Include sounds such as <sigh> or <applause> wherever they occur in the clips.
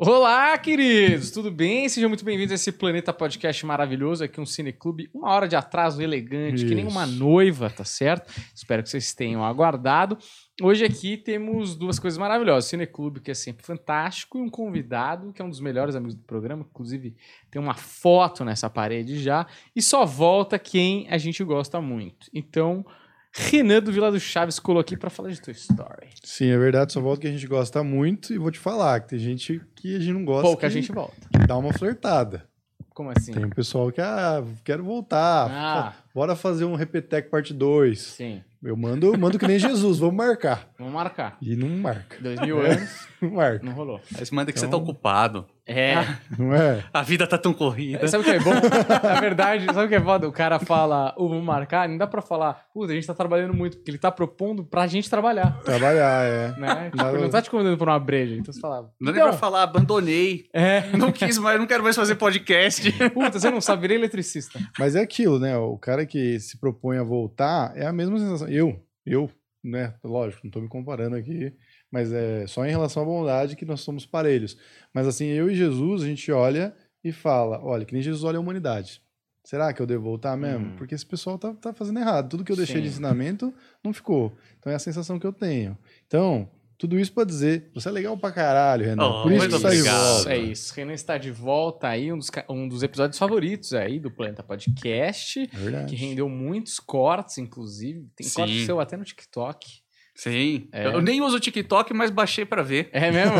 Olá, queridos! Tudo bem? Sejam muito bem-vindos a esse Planeta Podcast maravilhoso. Aqui um Cineclube, uma hora de atraso elegante, que nem Isso. uma noiva, tá certo? Espero que vocês tenham aguardado. Hoje aqui temos duas coisas maravilhosas. Cineclube, que é sempre fantástico, e um convidado, que é um dos melhores amigos do programa. Inclusive, tem uma foto nessa parede já. E só volta quem a gente gosta muito. Então, Renan do Vila do Chaves colou aqui pra falar de Toy Story. Sim, é verdade, só volta que a gente gosta muito e vou te falar que tem gente que a gente não gosta Pouca que gente volta. dá uma flertada. Como assim? Tem um pessoal que, ah, quero voltar, Ah, bora fazer um Repetec parte 2. sim. Eu mando, mando que nem Jesus, vamos marcar. Vamos marcar. E não marca, Dois mil anos, <laughs> não marca, não rolou. Mas manda que você tá Então- ocupado. É. <laughs> não é? A vida tá tão corrida. Sabe o que é bom? <laughs> Na verdade, sabe o que é foda? O cara fala, ô, vamos marcar, não dá pra falar, puta, a gente tá trabalhando muito, porque ele tá propondo pra gente trabalhar. Trabalhar, é. Né? Tipo, ele não tá te convidando pra uma breja. Então você fala. Não é nem "Então, pra falar, abandonei. É. Não quis mais, não quero mais fazer podcast. <laughs> Puta, você não sabe, virei eletricista. Mas é aquilo, né? O cara que se propõe a voltar é a mesma sensação. Eu, eu, né? Lógico, não tô me comparando aqui, mas é só em relação à bondade que nós somos parelhos. Mas assim, eu e Jesus, a gente olha e fala: olha, que nem Jesus olha a humanidade. Será que eu devo voltar mesmo? Hum. Porque esse pessoal tá, tá fazendo errado. Tudo que eu deixei de Sim. ensinamento não ficou. Então é a sensação que eu tenho. Então, tudo isso pra dizer: você é legal pra caralho, Renan. Oh, Por isso que está de volta. É isso. Renan está de volta aí, um dos, um dos episódios favoritos aí do Planeta Podcast, verdade. que rendeu muitos cortes, inclusive. Tem Sim. corte seu até no TikTok. Sim. É. Eu nem uso o TikTok, mas baixei pra ver. É mesmo?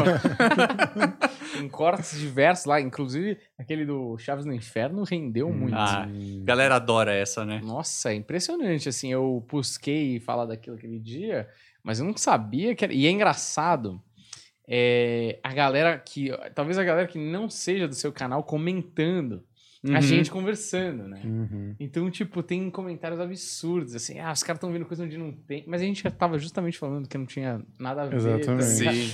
<laughs> Tem cortes diversos lá, inclusive aquele do Chaves no Inferno rendeu muito. Ah, galera adora essa, né? Nossa, é impressionante, assim, eu busquei falar daquilo aquele dia, mas eu não sabia que era... E é engraçado, é, a galera que... Talvez a galera que não seja do seu canal comentando, a Uhum. gente conversando, né? Uhum. Então, tipo, tem comentários absurdos, assim, ah, os caras estão vendo coisa onde não tem. Mas a gente já tava justamente falando que não tinha nada a ver. tá Exatamente. ligado? Sim.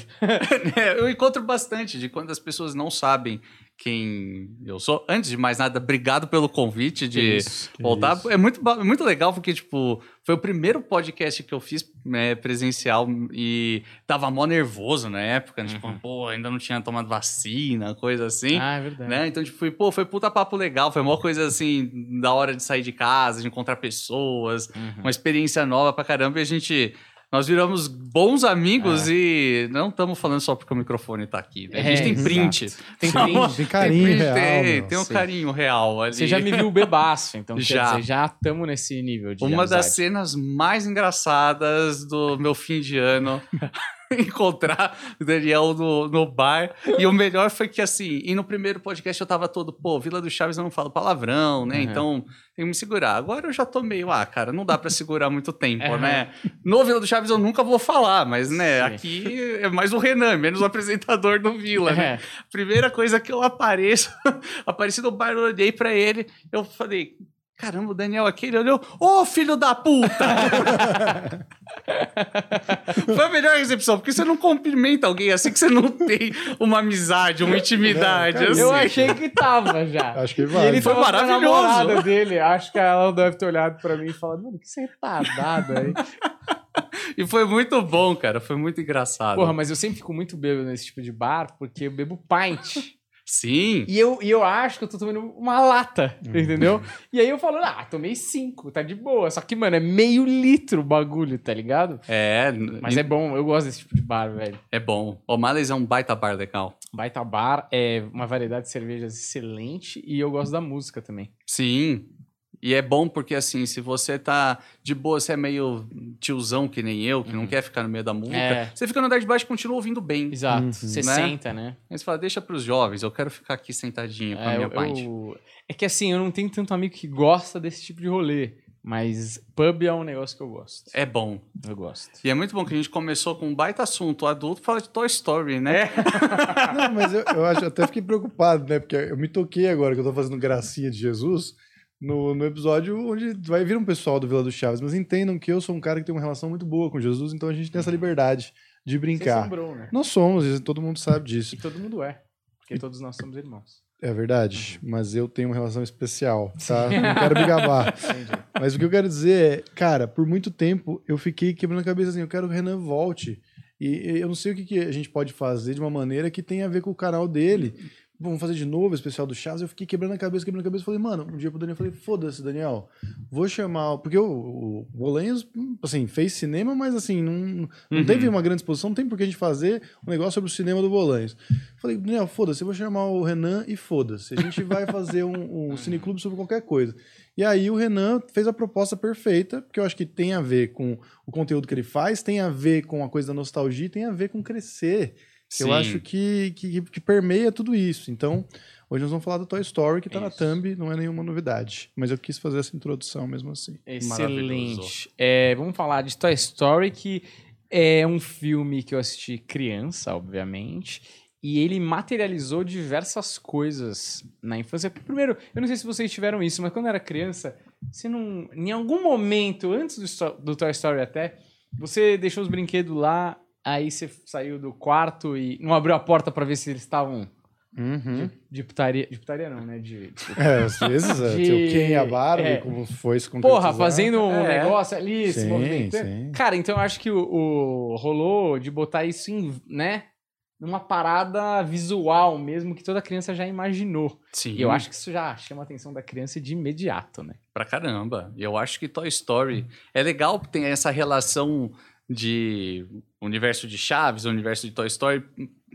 É, <laughs> <laughs> eu encontro bastante de quando as pessoas não sabem quem eu sou. Antes de mais nada, obrigado pelo convite de Isso. Voltar. isso. É muito, é muito legal porque, tipo, foi o primeiro podcast que eu fiz né, presencial e tava mó nervoso na época. né? Tipo, Uhum. pô, ainda não tinha tomado vacina, coisa assim. Ah, é verdade. Né? Então, tipo, foi, pô, foi puta papo legal, foi uma coisa assim, da hora de sair de casa, de encontrar pessoas, Uhum. uma experiência nova pra caramba, e a gente. Nós viramos bons amigos e não estamos falando só porque o microfone tá aqui. né? A gente É, tem exato. print. Tem Não, print. Tem carinho print, real, Tem, tem um carinho real ali. Você já me viu bebaço, então <laughs> Já. dizer, já estamos nesse nível de Uma das amizade. cenas mais engraçadas do meu fim de ano. <laughs> <laughs> encontrar o Daniel no, no bar. E o melhor foi que, assim, e no primeiro podcast eu tava todo, pô, Vila do Chaves eu não falo palavrão, né? Uhum. Então tem que me segurar. Agora eu já tô meio, ah, cara, não dá pra segurar muito tempo, Uhum. né? No Vila do Chaves eu nunca vou falar, mas, né, Sim. aqui é mais o Renan, menos o apresentador do Vila, né? É. Primeira coisa que eu apareço, <laughs> apareci no bar, eu olhei pra ele, eu falei, caramba, o Daniel aqui, ele olhou, ô filho da puta! <laughs> Foi a melhor recepção, porque você não cumprimenta alguém assim que você não tem uma amizade, uma intimidade. Cara, assim. Eu achei que tava já. Acho que E vai. ele Foi com a maravilhoso. namorada dele. Acho que ela deve ter olhado pra mim e falado, mano, que você é retardado aí. <laughs> E foi muito bom, cara, foi muito engraçado. Porra, mas eu sempre fico muito bêbado nesse tipo de bar, porque eu bebo pint. Sim, E eu, e eu acho que eu tô tomando uma lata, Uhum. entendeu? E aí eu falo, ah, tomei cinco, tá de boa. Só que, mano, é meio litro o bagulho, tá ligado? é, Mas é bom, eu gosto desse tipo de bar, velho. é bom. O Males é um baita bar legal. Baita bar, é uma variedade de cervejas excelente e eu gosto da música também. Sim. E é bom porque, assim, se você tá de boa, você é meio tiozão que nem eu, que não Uhum. quer ficar no meio da música, É. você fica no andar de baixo e continua ouvindo bem. Exato. Uhum. Você Né? senta, né? Aí você fala, deixa pros jovens, eu quero ficar aqui sentadinho com a É, minha eu- pint. eu- é que assim, eu não tenho tanto amigo que gosta desse tipo de rolê. Mas pub é um negócio que eu gosto. É bom. Eu gosto. E é muito bom que a gente começou com um baita assunto adulto fala de Toy Story, né? <laughs> Não, mas eu, eu acho, até fiquei preocupado, né? Porque eu me toquei agora que eu tô fazendo gracinha de Jesus no, no episódio onde vai vir um pessoal do Vila do Chaves, mas entendam que eu sou um cara que tem uma relação muito boa com Jesus, então a gente tem essa liberdade de brincar. são bro, né? Nós somos, todo mundo sabe disso. E todo mundo é. Porque todos nós somos irmãos. É verdade, mas eu tenho uma relação especial, tá? Não quero me gabar. <laughs> Mas o que eu quero dizer é, cara, por muito tempo eu fiquei quebrando a cabeça assim, eu quero que o Renan volte. E eu não sei o que, que a gente pode fazer de uma maneira que tenha a ver com o canal dele. Vamos fazer de novo o especial do Chaves. Eu fiquei quebrando a cabeça, quebrando a cabeça. Falei, mano, um dia pro Daniel, eu falei, foda-se, Daniel. Vou chamar. Porque o, o Bolanhos, assim, fez cinema, mas assim, não, não Uhum. teve uma grande exposição, não tem por que a gente fazer um negócio sobre o cinema do Bolanhos. Falei, Daniel, foda-se, eu vou chamar o Renan e foda-se. A gente vai fazer um, um <laughs> cineclube sobre qualquer coisa. E aí o Renan fez a proposta perfeita, porque eu acho que tem a ver com o conteúdo que ele faz, tem a ver com a coisa da nostalgia, tem a ver com crescer. Que Eu acho que, que, que permeia tudo isso. Então, hoje nós vamos falar do Toy Story, que tá na thumb, não é nenhuma novidade. Mas eu quis fazer essa introdução mesmo assim. Excelente. É, vamos falar de Toy Story, que é um filme que eu assisti criança, obviamente. E ele materializou diversas coisas na infância. Primeiro, eu não sei se vocês tiveram isso, mas quando eu era criança, você não. Em algum momento, antes do, do Toy Story até, você deixou os brinquedos lá, aí você saiu do quarto e não abriu a porta pra ver se eles estavam Uhum. de putaria. De putaria não, né? De. desculpa. <laughs> É, às vezes, é, De- o Ken e a Barbie, é. como foi se Porra, fazendo um É. negócio ali, se Sim, movimentando. sim. Cara, então eu acho que o, o- rolou de botar isso em, né? Numa parada visual mesmo, que toda criança já imaginou. Sim. E eu acho que isso já chama a atenção da criança de imediato, né? Pra caramba. E eu acho que Toy Story é legal porque tem essa relação de universo de Chaves, universo de Toy Story.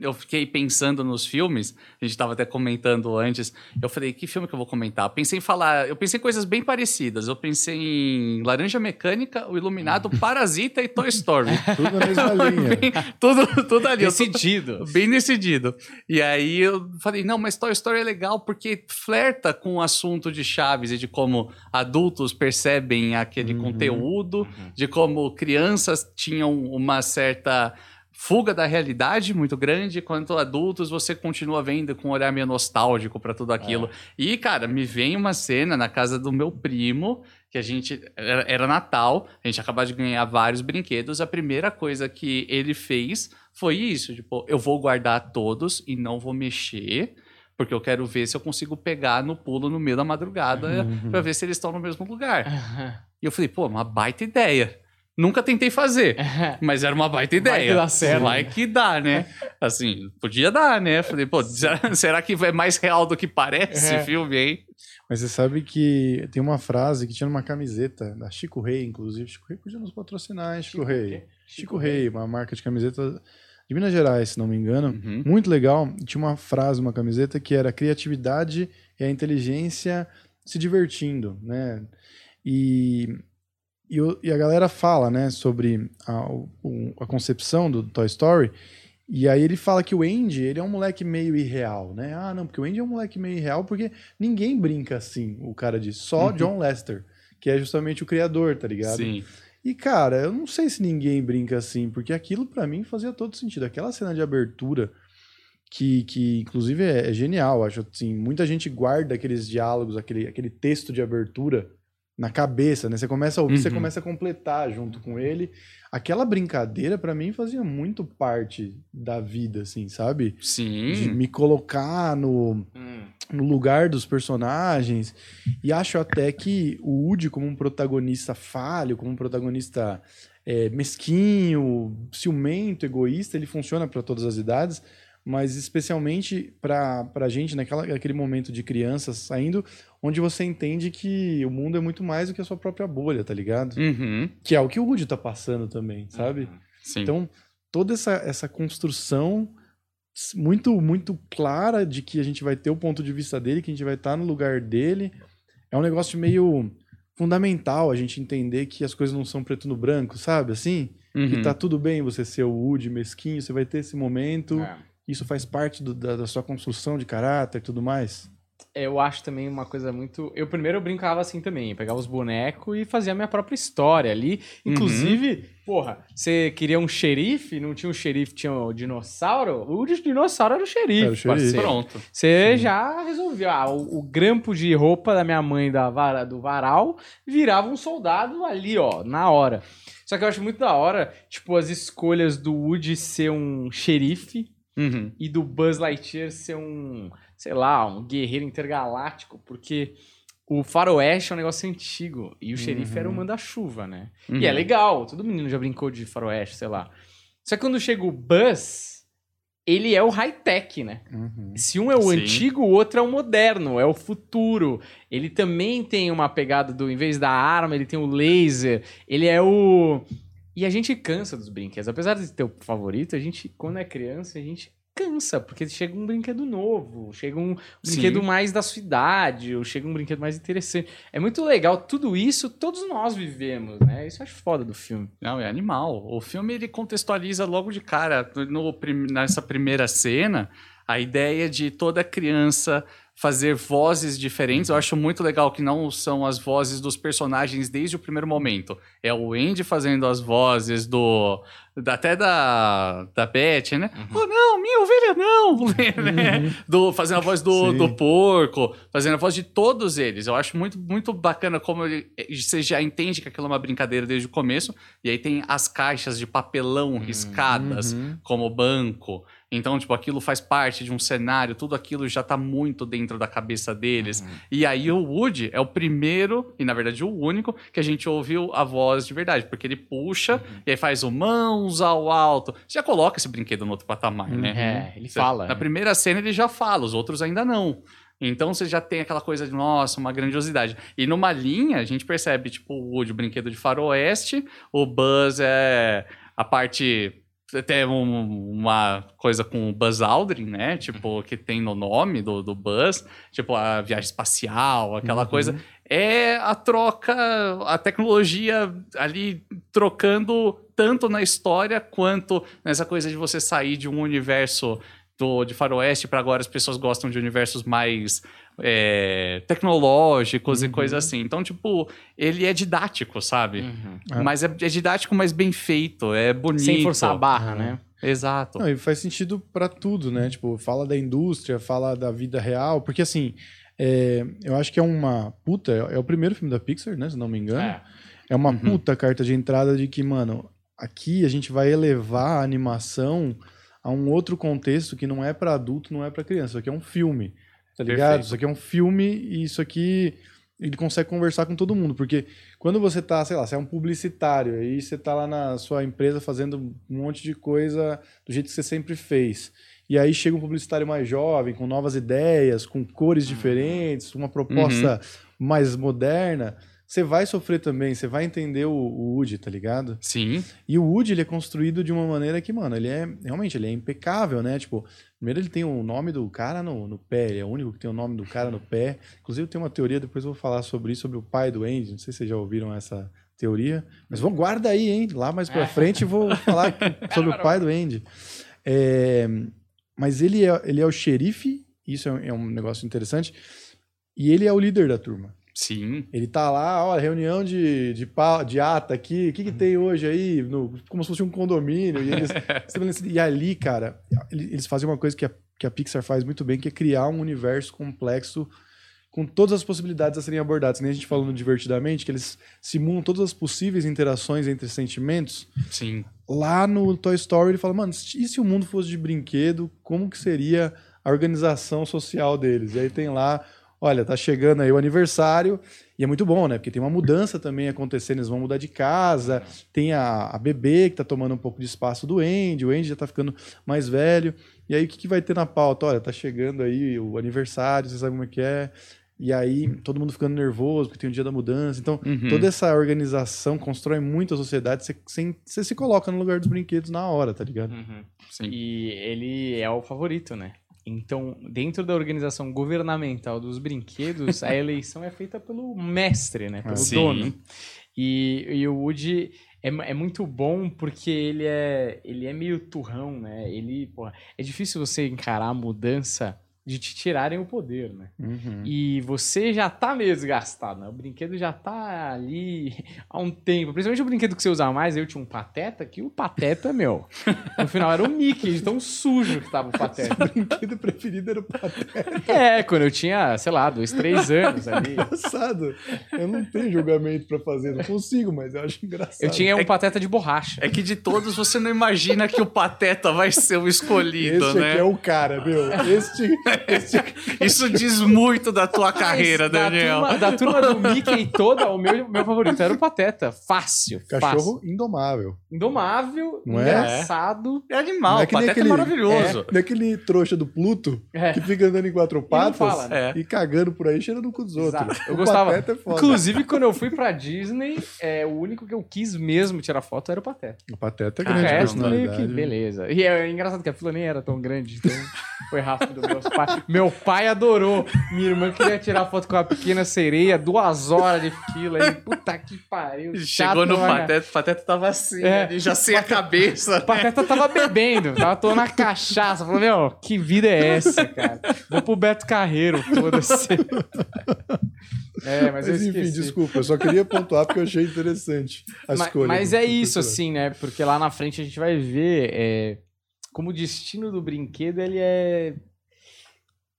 Eu fiquei pensando nos filmes, a gente estava até comentando antes. Eu falei, que filme que eu vou comentar? Eu pensei em falar, eu pensei em coisas bem parecidas. Eu pensei em Laranja Mecânica, O Iluminado, <laughs> Parasita e Toy Story. <laughs> Tudo na mesma <laughs> linha. Bem- tudo, tudo ali. Eu tô- Decidido. Bem decidido. E aí eu falei, não, mas Toy Story é legal porque flerta com o assunto de Chaves e de como adultos percebem aquele Uhum. conteúdo, de como crianças tinham uma certa fuga da realidade muito grande, enquanto adultos você continua vendo com um olhar meio nostálgico para tudo aquilo. E, cara, me vem uma cena na casa do meu primo, que a gente. Era, era Natal, a gente acabou de ganhar vários brinquedos. A primeira coisa que ele fez foi isso: tipo, eu vou guardar todos e não vou mexer. Porque eu quero ver se eu consigo pegar no pulo no meio da madrugada Uhum. pra ver se eles estão no mesmo lugar. E eu falei, pô, uma baita ideia. Nunca tentei fazer, <laughs> mas era uma baita Vai ideia. que dá certo. Vai que dá, né? <laughs> Assim, podia dar, né? Falei, pô, será, será que é mais real do que parece É. esse filme, hein? Mas você sabe que tem uma frase que tinha numa camiseta da Chico Rei, inclusive. Chico Rei podia nos patrocinar, hein, Chico, Rei. Chico Rei, uma marca de camiseta de Minas Gerais, se não me engano. Uhum. Muito legal. Tinha uma frase, uma camiseta que era criatividade e a inteligência se divertindo, né? E, e, o- e a galera fala, né, sobre a, o- a concepção do Toy Story. E aí ele fala que o Andy, ele é um moleque meio irreal, né? Ah, não, porque o Andy é um moleque meio irreal porque ninguém brinca assim, o cara diz. Só Uhum. John Lester, que é justamente o criador, tá ligado? Sim. E, cara, eu não sei se ninguém brinca assim, porque aquilo pra mim fazia todo sentido. Aquela cena de abertura, que, que inclusive é, é genial, acho assim, muita gente guarda aqueles diálogos, aquele, aquele texto de abertura na cabeça, né? Você começa a ouvir, você Uhum. começa a completar junto com ele. Aquela brincadeira, pra mim, fazia muito parte da vida, assim, sabe? De Sim. me colocar no, Hum. no lugar dos personagens. E acho até que o Woody, como um protagonista falho, como um protagonista é, mesquinho, ciumento, egoísta, ele funciona para todas as idades, mas especialmente para a gente, naquela, naquele momento de criança saindo, onde você entende que o mundo é muito mais do que a sua própria bolha, tá ligado? Uhum. Que é o que o Woody tá passando também, sabe? Sim. Então, toda essa, essa construção muito muito clara de que a gente vai ter o ponto de vista dele, que a gente vai estar no lugar dele, é um negócio meio fundamental a gente entender que as coisas não são preto no branco, sabe? Assim, que Uhum. tá tudo bem você ser o Woody mesquinho, você vai ter esse momento, É. isso faz parte do- da, da sua construção de caráter e tudo mais. Eu acho também uma coisa muito. Eu primeiro eu brincava assim também, pegava os bonecos e fazia a minha própria história ali. Inclusive, porra, você queria um xerife, não tinha um xerife, tinha o dinossauro? O dinossauro era o xerife, Era o xerife. parceiro. Pronto. Você já resolveu. Ah, o, o grampo de roupa da minha mãe da vara, do varal virava um soldado ali, ó, na hora. Só que eu acho muito da hora, tipo, as escolhas do Woody ser um xerife Uhum. e do Buzz Lightyear ser um, sei lá, um guerreiro intergaláctico, porque o faroeste é um negócio antigo e o xerife era o Uhum. manda-chuva, né? Uhum. E é legal, todo menino já brincou de faroeste, sei lá. Só que quando chega o Buzz, ele é o high-tech, né? Uhum. Se um é o Sim. antigo, o outro é o moderno, é o futuro. Ele também tem uma pegada do, em vez da arma, ele tem o laser, ele é o. E a gente cansa dos brinquedos. Apesar de ter o favorito, a gente, quando é criança, a gente cansa, porque chega um brinquedo novo, chega um Sim. brinquedo mais da sua idade, ou chega um brinquedo mais interessante. É muito legal, tudo isso todos nós vivemos, né? Isso eu acho foda do filme. Não, é animal. O filme ele contextualiza logo de cara, no, nessa primeira cena, a ideia de toda criança fazer vozes diferentes. Eu acho muito legal que não são as vozes dos personagens desde o primeiro momento. É o Andy fazendo as vozes do. até da, da Beth, né? Oh, não, minha ovelha não! <laughs> né? do, fazendo a voz do, Sim. do porco, fazendo a voz de todos eles. Eu acho muito, muito bacana como ele- você já entende que aquilo é uma brincadeira desde o começo. E aí tem as caixas de papelão riscadas, Uhum. como banco. Então, tipo, aquilo faz parte de um cenário, tudo aquilo já tá muito dentro da cabeça deles. E aí o Woody é o primeiro, e na verdade o único, que a gente ouviu a voz de verdade, porque ele puxa e aí faz o mãos ao alto. Você já coloca esse brinquedo no outro patamar, né? É, ele Você- fala. Na né? primeira cena ele já fala, os outros ainda não. Então você já tem aquela coisa de, nossa, uma grandiosidade. E numa linha, a gente percebe, tipo, o Woody, o brinquedo de faroeste, o Buzz é a parte. Tem um- uma coisa com o Buzz Aldrin, né? Tipo, que tem no nome do, do Buzz, tipo, a viagem espacial, aquela coisa. É a troca, a tecnologia ali trocando tanto na história quanto nessa coisa de você sair de um universo do, de faroeste para agora as pessoas gostam de universos mais é, tecnológicos e coisas assim. Então, tipo, ele é didático, sabe? Uhum. Ah. Mas é, é didático, mas bem feito, é bonito. Sem forçar a barra, né? Exato. Não, e faz sentido pra tudo, né? Tipo, fala da indústria, fala da vida real, porque assim, é, eu acho que é uma puta, é, é o primeiro filme da Pixar, né? Se não me engano. É. É uma Uhum. puta carta de entrada de que, mano, aqui a gente vai elevar a animação a um outro contexto que não é pra adulto, não é pra criança. Isso aqui é um filme, tá ligado? Perfeito. Isso aqui é um filme e isso aqui ele consegue conversar com todo mundo, porque quando você tá, sei lá, você é um publicitário, aí você tá lá na sua empresa fazendo um monte de coisa do jeito que você sempre fez. E aí chega um publicitário mais jovem, com novas ideias, com cores diferentes, uma proposta mais moderna, você vai sofrer também, você vai entender o, o Woody, tá ligado? Sim. E o Woody, ele é construído de uma maneira que, mano, ele é, realmente, ele é impecável, né? Tipo, primeiro ele tem o nome do cara no, no pé, ele é o único que tem o nome do cara no pé. Inclusive tem uma teoria, depois eu vou falar sobre isso, sobre o pai do Andy, não sei se vocês já ouviram essa teoria, mas vou, guarda aí, hein? Lá mais pra frente eu vou <laughs> falar sobre o pai do Andy. É, mas ele é, ele é o xerife, isso é um, é um negócio interessante, e ele é o líder da turma. Sim. Ele tá lá, ó, reunião de, de, de ata aqui, o que, que tem hoje aí? No- como se fosse um condomínio. E, eles, <laughs> e ali, cara, ele- eles fazem uma coisa que a, que a Pixar faz muito bem, que é criar um universo complexo com todas as possibilidades a serem abordadas. Nem a gente falou no Divertidamente, que eles simulam todas as possíveis interações entre sentimentos. Sim. Lá no Toy Story ele fala, mano, e se o mundo fosse de brinquedo, como que seria a organização social deles? E aí tem lá, olha, tá chegando aí o aniversário, e é muito bom, né? Porque tem uma mudança também acontecendo, eles vão mudar de casa, tem a, a bebê que tá tomando um pouco de espaço do Andy, o Andy já tá ficando mais velho, e aí o que, que vai ter na pauta? Olha, tá chegando aí o aniversário, você sabe como é que é, e aí todo mundo ficando nervoso porque tem o dia da mudança, então Uhum. toda essa organização constrói muito a sociedade, você, se coloca no lugar dos brinquedos na hora, tá ligado? Uhum. Sim. E ele é o favorito, né? Então, dentro da organização governamental dos brinquedos, a eleição é feita pelo mestre, né? Pelo Sim. dono. E, e o Woody é, é muito bom porque ele é, ele é meio turrão, né? Ele, porra, é difícil você encarar a mudança de te tirarem o poder, né? Uhum. E você já tá meio desgastado, né? O brinquedo já tá ali há um tempo. Principalmente o brinquedo que você usava mais. Eu tinha um pateta, que o pateta, meu. No final era o Mickey, de tão sujo que tava o <laughs> pateta. O brinquedo preferido era o Pateta. É, quando eu tinha, sei lá, dois, três anos <laughs> ali. Engraçado. Eu não tenho julgamento pra fazer, não consigo, mas eu acho engraçado. Eu tinha um pateta de borracha. É que de todos você não imagina que o Pateta vai ser o escolhido, Esse né? aqui é o cara, meu. Este <laughs> <laughs> Isso diz muito da tua carreira, da Daniel. turma- Da turma, do Mickey toda, o meu, meu favorito era o Pateta. Fácil. Cachorro fácil. indomável. Indomável, Não é? engraçado. É animal, Não é o Pateta aquele- é maravilhoso. Daquele trouxa do Pluto É. que fica andando em quatro patas fala, né? e cagando por aí, cheirando o cu dos Exato. outros. Eu O gostava. Pateta é foda. Inclusive, quando eu fui pra Disney, é, o único que eu quis mesmo tirar foto era o Pateta. O Pateta é O grande resto, meio que beleza. E é engraçado que a fila nem era tão grande, então foi rápido. Meus pai, meu pai adorou. Minha irmã queria tirar foto com a pequena sereia, duas horas de fila. E, puta que pariu. chato Chegou no. Pateta, o Pateta tava assim, É. ali, já sem a cabeça. O Pateta tava bebendo, tava tomando a cachaça. Falou, meu, que vida é essa, cara? Vou pro Beto Carreiro, foda-se. É, mas, Mas, eu enfim, esqueci. desculpa, eu só queria pontuar porque eu achei interessante a Ma- escolha. Mas é isso, personagem. assim, né? Porque lá na frente a gente vai ver é, como o destino do brinquedo, ele é...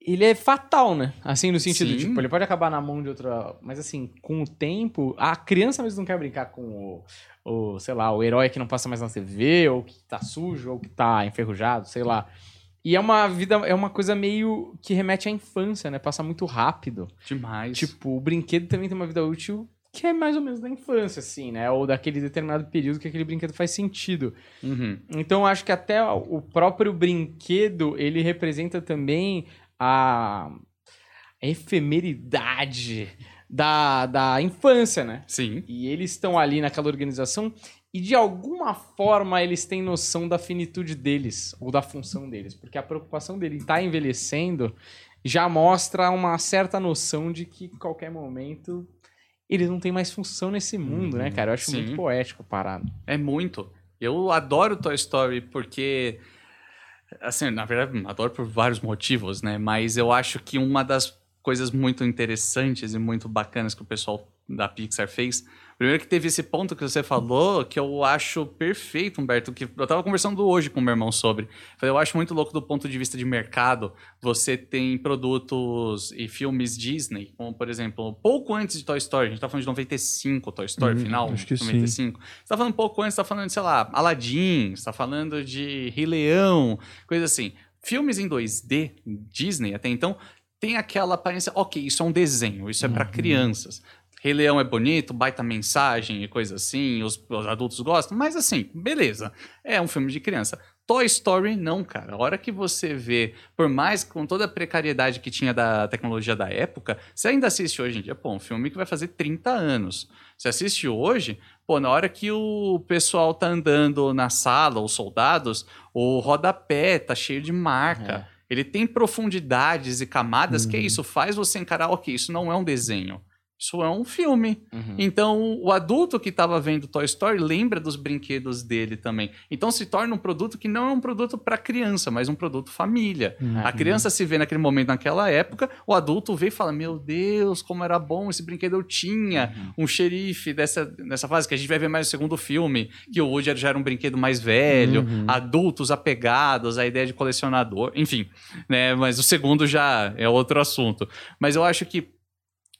Ele é fatal, né? Assim, no sentido, Sim. tipo, ele pode acabar na mão de outra... Mas, assim, com o tempo, a criança mesmo não quer brincar com o, o, sei lá, o herói que não passa mais na TV, ou que tá sujo, ou que tá enferrujado, sei lá. E é uma vida, é uma coisa meio que remete à infância, né? Passa muito rápido. Demais. Tipo, o brinquedo também tem uma vida útil que é mais ou menos da infância, assim, né? Ou daquele determinado período que aquele brinquedo faz sentido. Uhum. Então, eu acho que até o próprio brinquedo, ele representa também a efemeridade da, da infância, né? Sim. E eles estão ali naquela organização e de alguma forma eles têm noção da finitude deles ou da função deles, porque a preocupação dele estar envelhecendo já mostra uma certa noção de que em qualquer momento eles não têm mais função nesse mundo, né, cara? Eu acho sim. muito poético a parada. É muito. Eu adoro Toy Story porque. Assim, na verdade, adoro por vários motivos, né? Mas eu acho que uma das coisas muito interessantes e muito bacanas que o pessoal da Pixar fez. Primeiro que teve esse ponto que você falou, que eu acho perfeito, Humberto, que eu tava conversando hoje com meu irmão sobre. Falei, Eu acho muito louco do ponto de vista de mercado. Você tem produtos e filmes Disney, como por exemplo, pouco antes de Toy Story, a gente tá falando de 95, Toy Story, Hum, final, acho que sim. 95. Você tá falando um pouco antes, você tá falando de, sei lá, Aladdin, você tá falando de Rei Leão, coisa assim. Filmes em 2D, Disney até então, tem aquela aparência, ok, isso é um desenho, isso é pra crianças. Rei Leão é bonito, baita mensagem e coisa assim, os, os adultos gostam, mas assim, beleza, é um filme de criança. Toy Story, não, cara. A hora que você vê, por mais com toda a precariedade que tinha da tecnologia da época, você ainda assiste hoje em dia, pô, um filme que vai fazer 30 anos. Você assiste hoje, pô, na hora que o pessoal tá andando na sala, os soldados, o rodapé tá cheio de marca. Ele tem profundidades e camadas que é isso, faz você encarar, ok, isso não é um desenho. Isso é um filme. Uhum. Então, o adulto que estava vendo Toy Story lembra dos brinquedos dele também. Então, se torna um produto que não é um produto para criança, mas um produto família. Uhum. A criança se vê naquele momento, naquela época, o adulto vê e fala: Meu Deus, como era bom esse brinquedo eu tinha. Um xerife dessa, dessa fase, que a gente vai ver mais no segundo filme, que o Woody já era um brinquedo mais velho, Uhum. adultos apegados, a ideia de colecionador, enfim. Né? Mas o segundo já é outro assunto. Mas eu acho que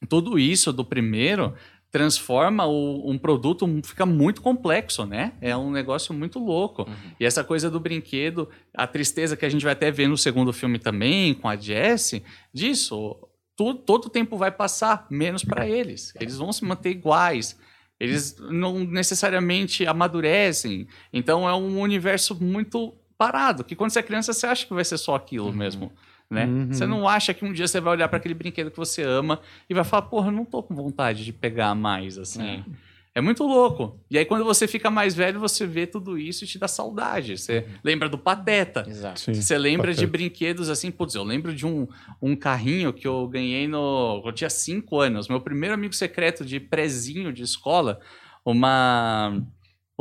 tudo isso do primeiro transforma o- um produto, fica muito complexo, né? É um negócio muito louco. Uhum. E essa coisa do brinquedo, a tristeza que a gente vai até ver no segundo filme também, com a Jessie, disso, tu, todo o tempo vai passar, menos para eles. Eles vão se manter iguais. Eles não necessariamente amadurecem. Então é um universo muito parado, que quando você é criança você acha que vai ser só aquilo mesmo. Né? Uhum. Você não acha que um dia você vai olhar para aquele brinquedo que você ama e vai falar, porra, eu não tô com vontade de pegar mais, assim. É. muito louco. E aí, quando você fica mais velho, você vê tudo isso e te dá saudade. Você lembra do Pateta. Exato. Sim, Você lembra de Pateta. brinquedos assim, putz, eu lembro de um, um carrinho que eu ganhei no. Eu tinha cinco anos. Meu primeiro amigo secreto de prezinho de escola, uma.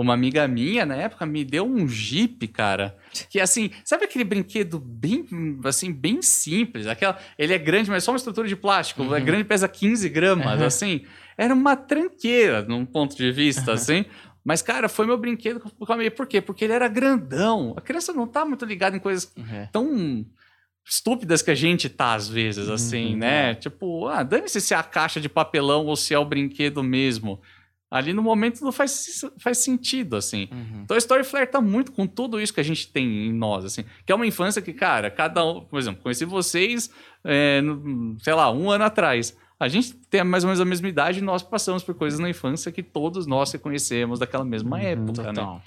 Uma amiga minha, na época, me deu um Jeep, cara. Que assim, sabe aquele brinquedo bem, assim, bem simples? Aquela, ele é grande, mas só uma estrutura de plástico. É grande, pesa 15 gramas, Uhum. assim. Era uma tranqueira, num ponto de vista, assim. Mas, cara, foi meu brinquedo que eu amei. Por quê? Porque ele era grandão. A criança não tá muito ligada em coisas É. tão estúpidas que a gente tá, às vezes, assim, Uhum. né? Tipo, ah, dane-se se é a caixa de papelão ou se é o brinquedo mesmo. Ali no momento não faz, faz sentido, assim. Uhum. Toy Story flerta muito com tudo isso que a gente tem em nós, assim. Que é uma infância que, cara, cada um... Por exemplo, conheci vocês, é, no- sei lá, um ano atrás. A gente tem mais ou menos a mesma idade e nós passamos por coisas na infância que todos nós reconhecemos daquela mesma Uhum, época, né? Total.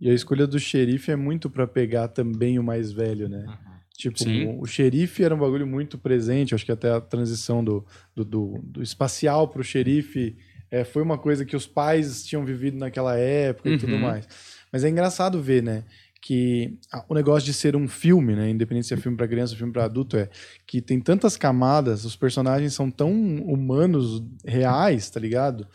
E a escolha do xerife é muito pra pegar também o mais velho, né? Uhum. Tipo, Sim. o, o xerife era um bagulho muito presente, acho que até a transição do, do, do, do espacial pro xerife é, foi uma coisa que os pais tinham vivido naquela época e tudo Uhum. mais. Mas é engraçado ver, né? Que a- o negócio de ser um filme, né? Independente se é filme pra criança ou filme pra adulto, é que tem tantas camadas, os personagens são tão humanos, reais, tá ligado?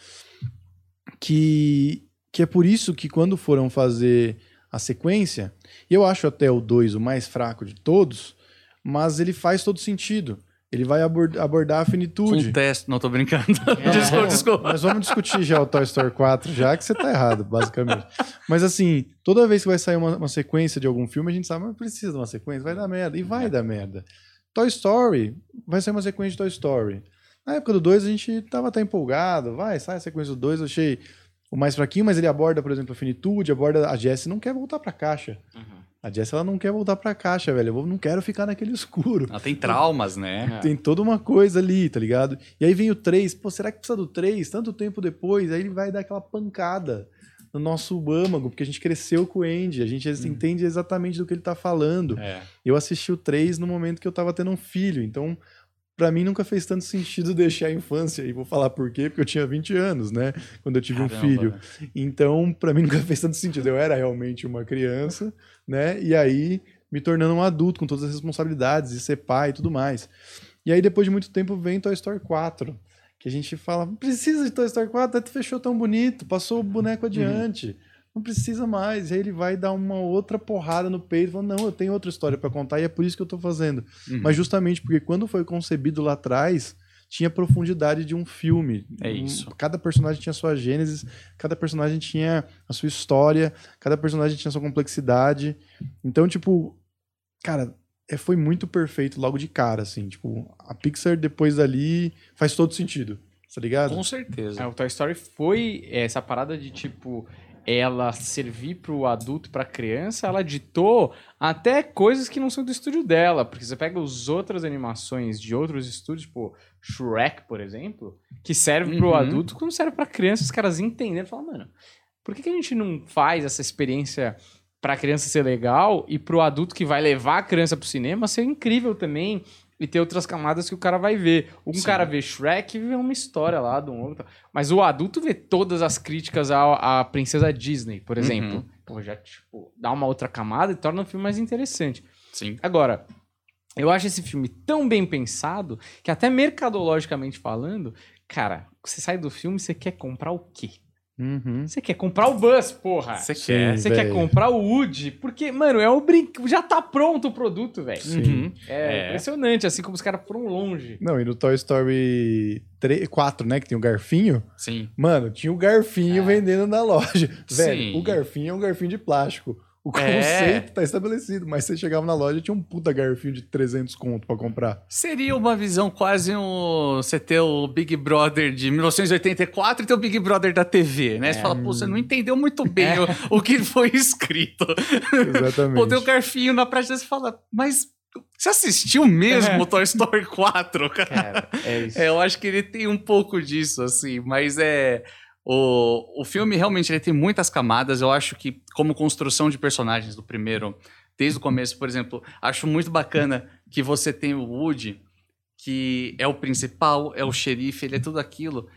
Que, que é por isso que quando foram fazer a sequência, e eu acho até o 2 o mais fraco de todos, mas ele faz todo sentido. Ele vai abor- abordar a finitude. Um teste, não tô brincando. <laughs> É. desculpa, desculpa. Nós vamos discutir já o Toy Story 4, já que você tá errado, basicamente. Mas assim, toda vez que vai sair uma, uma sequência de algum filme, a gente sabe, mas precisa de uma sequência, vai dar merda. E vai dar merda. Toy Story, vai sair uma sequência de Toy Story. Na época do 2, a gente tava até empolgado, vai, sai a sequência do 2, eu achei o mais fraquinho, mas ele aborda, por exemplo, a finitude, aborda. A Jessie não quer voltar pra caixa. Uhum. A Jessie, ela não quer voltar pra caixa, velho. Eu não quero ficar naquele <laughs> escuro. Ela tem traumas, né? É. Tem toda uma coisa ali, tá ligado? E aí vem o 3, pô, será que precisa do 3? Tanto tempo depois, aí ele vai dar aquela pancada no nosso âmago, porque a gente cresceu com o Andy, a gente entende exatamente do que ele tá falando. É. Eu assisti o 3 no momento que eu tava tendo um filho, então pra mim nunca fez tanto sentido <laughs> deixar a infância, e vou falar por quê, porque eu tinha 20 anos, né, quando eu tive um Caramba, filho. velho. Então, pra mim nunca <laughs> fez tanto sentido. Eu era realmente uma criança, né? E aí me tornando um adulto com todas as responsabilidades de ser pai e tudo mais. E aí depois de muito tempo vem Toy Story 4, que a gente fala, não precisa de Toy Story 4, até fechou tão bonito, passou o boneco adiante. Não precisa mais. E aí ele vai dar uma outra porrada no peito, e fala, não, eu tenho outra história pra contar e é por isso que eu tô fazendo. Uhum. Mas justamente porque quando foi concebido lá atrás, tinha profundidade de um filme. É Um- isso. Cada personagem tinha sua gênese, cada personagem tinha a sua história, cada personagem tinha a sua complexidade. Então, tipo, cara, é, foi muito perfeito logo de cara, assim. Tipo, a Pixar depois dali faz todo sentido, tá ligado? Com certeza. É, o Toy Story foi essa parada de tipo ela servir pro adulto e pra criança, ela ditou até coisas que não são do estúdio dela, porque você pega as outras animações de outros estúdios, tipo Shrek, por exemplo, que serve pro Uhum. adulto, quando serve pra criança, os caras entenderam, falam, mano, por que, que a gente não faz essa experiência pra criança ser legal e pro adulto que vai levar a criança pro cinema ser incrível também e ter outras camadas que o cara vai ver. Um Sim. cara vê Shrek e vê uma história lá de um outro. Mas o adulto vê todas as críticas à, à princesa Disney, por exemplo. Uhum. Pô, já, tipo, dá uma outra camada e torna o filme mais interessante. Sim. Agora, eu acho esse filme tão bem pensado que até mercadologicamente falando, cara, você sai do filme, você quer comprar o quê? Uhum. Você quer comprar o Buzz, porra! Você Sim. quer. Você quer comprar o Woody? Porque, mano, é o brinco. Já tá pronto o produto, velho. Uhum. É, É. impressionante, assim como os caras foram longe. Não, e no Toy Story 3, 4, né, que tem o garfinho, Sim. mano, tinha o garfinho É. vendendo na loja. Velho, Sim. o garfinho é um garfinho de plástico. O É. conceito tá estabelecido, mas você chegava na loja e tinha um puta garfinho de 300 conto pra comprar. Seria uma visão quase um. Você ter o Big Brother de 1984 e ter o Big Brother da TV, né? Você É. fala, pô, você não entendeu muito <laughs> bem o, o que foi escrito. Exatamente. Pô, tem o Garfinho na praia, você fala, mas você assistiu mesmo É. o Toy Story 4, cara? Cara, é isso. <laughs> É, eu acho que ele tem um pouco disso, assim, mas é. O, o filme realmente ele tem muitas camadas. Eu acho que, como construção de personagens do primeiro, desde o começo, por exemplo, acho muito bacana que você tem o Woody, que é o principal, é o xerife, ele é tudo aquilo.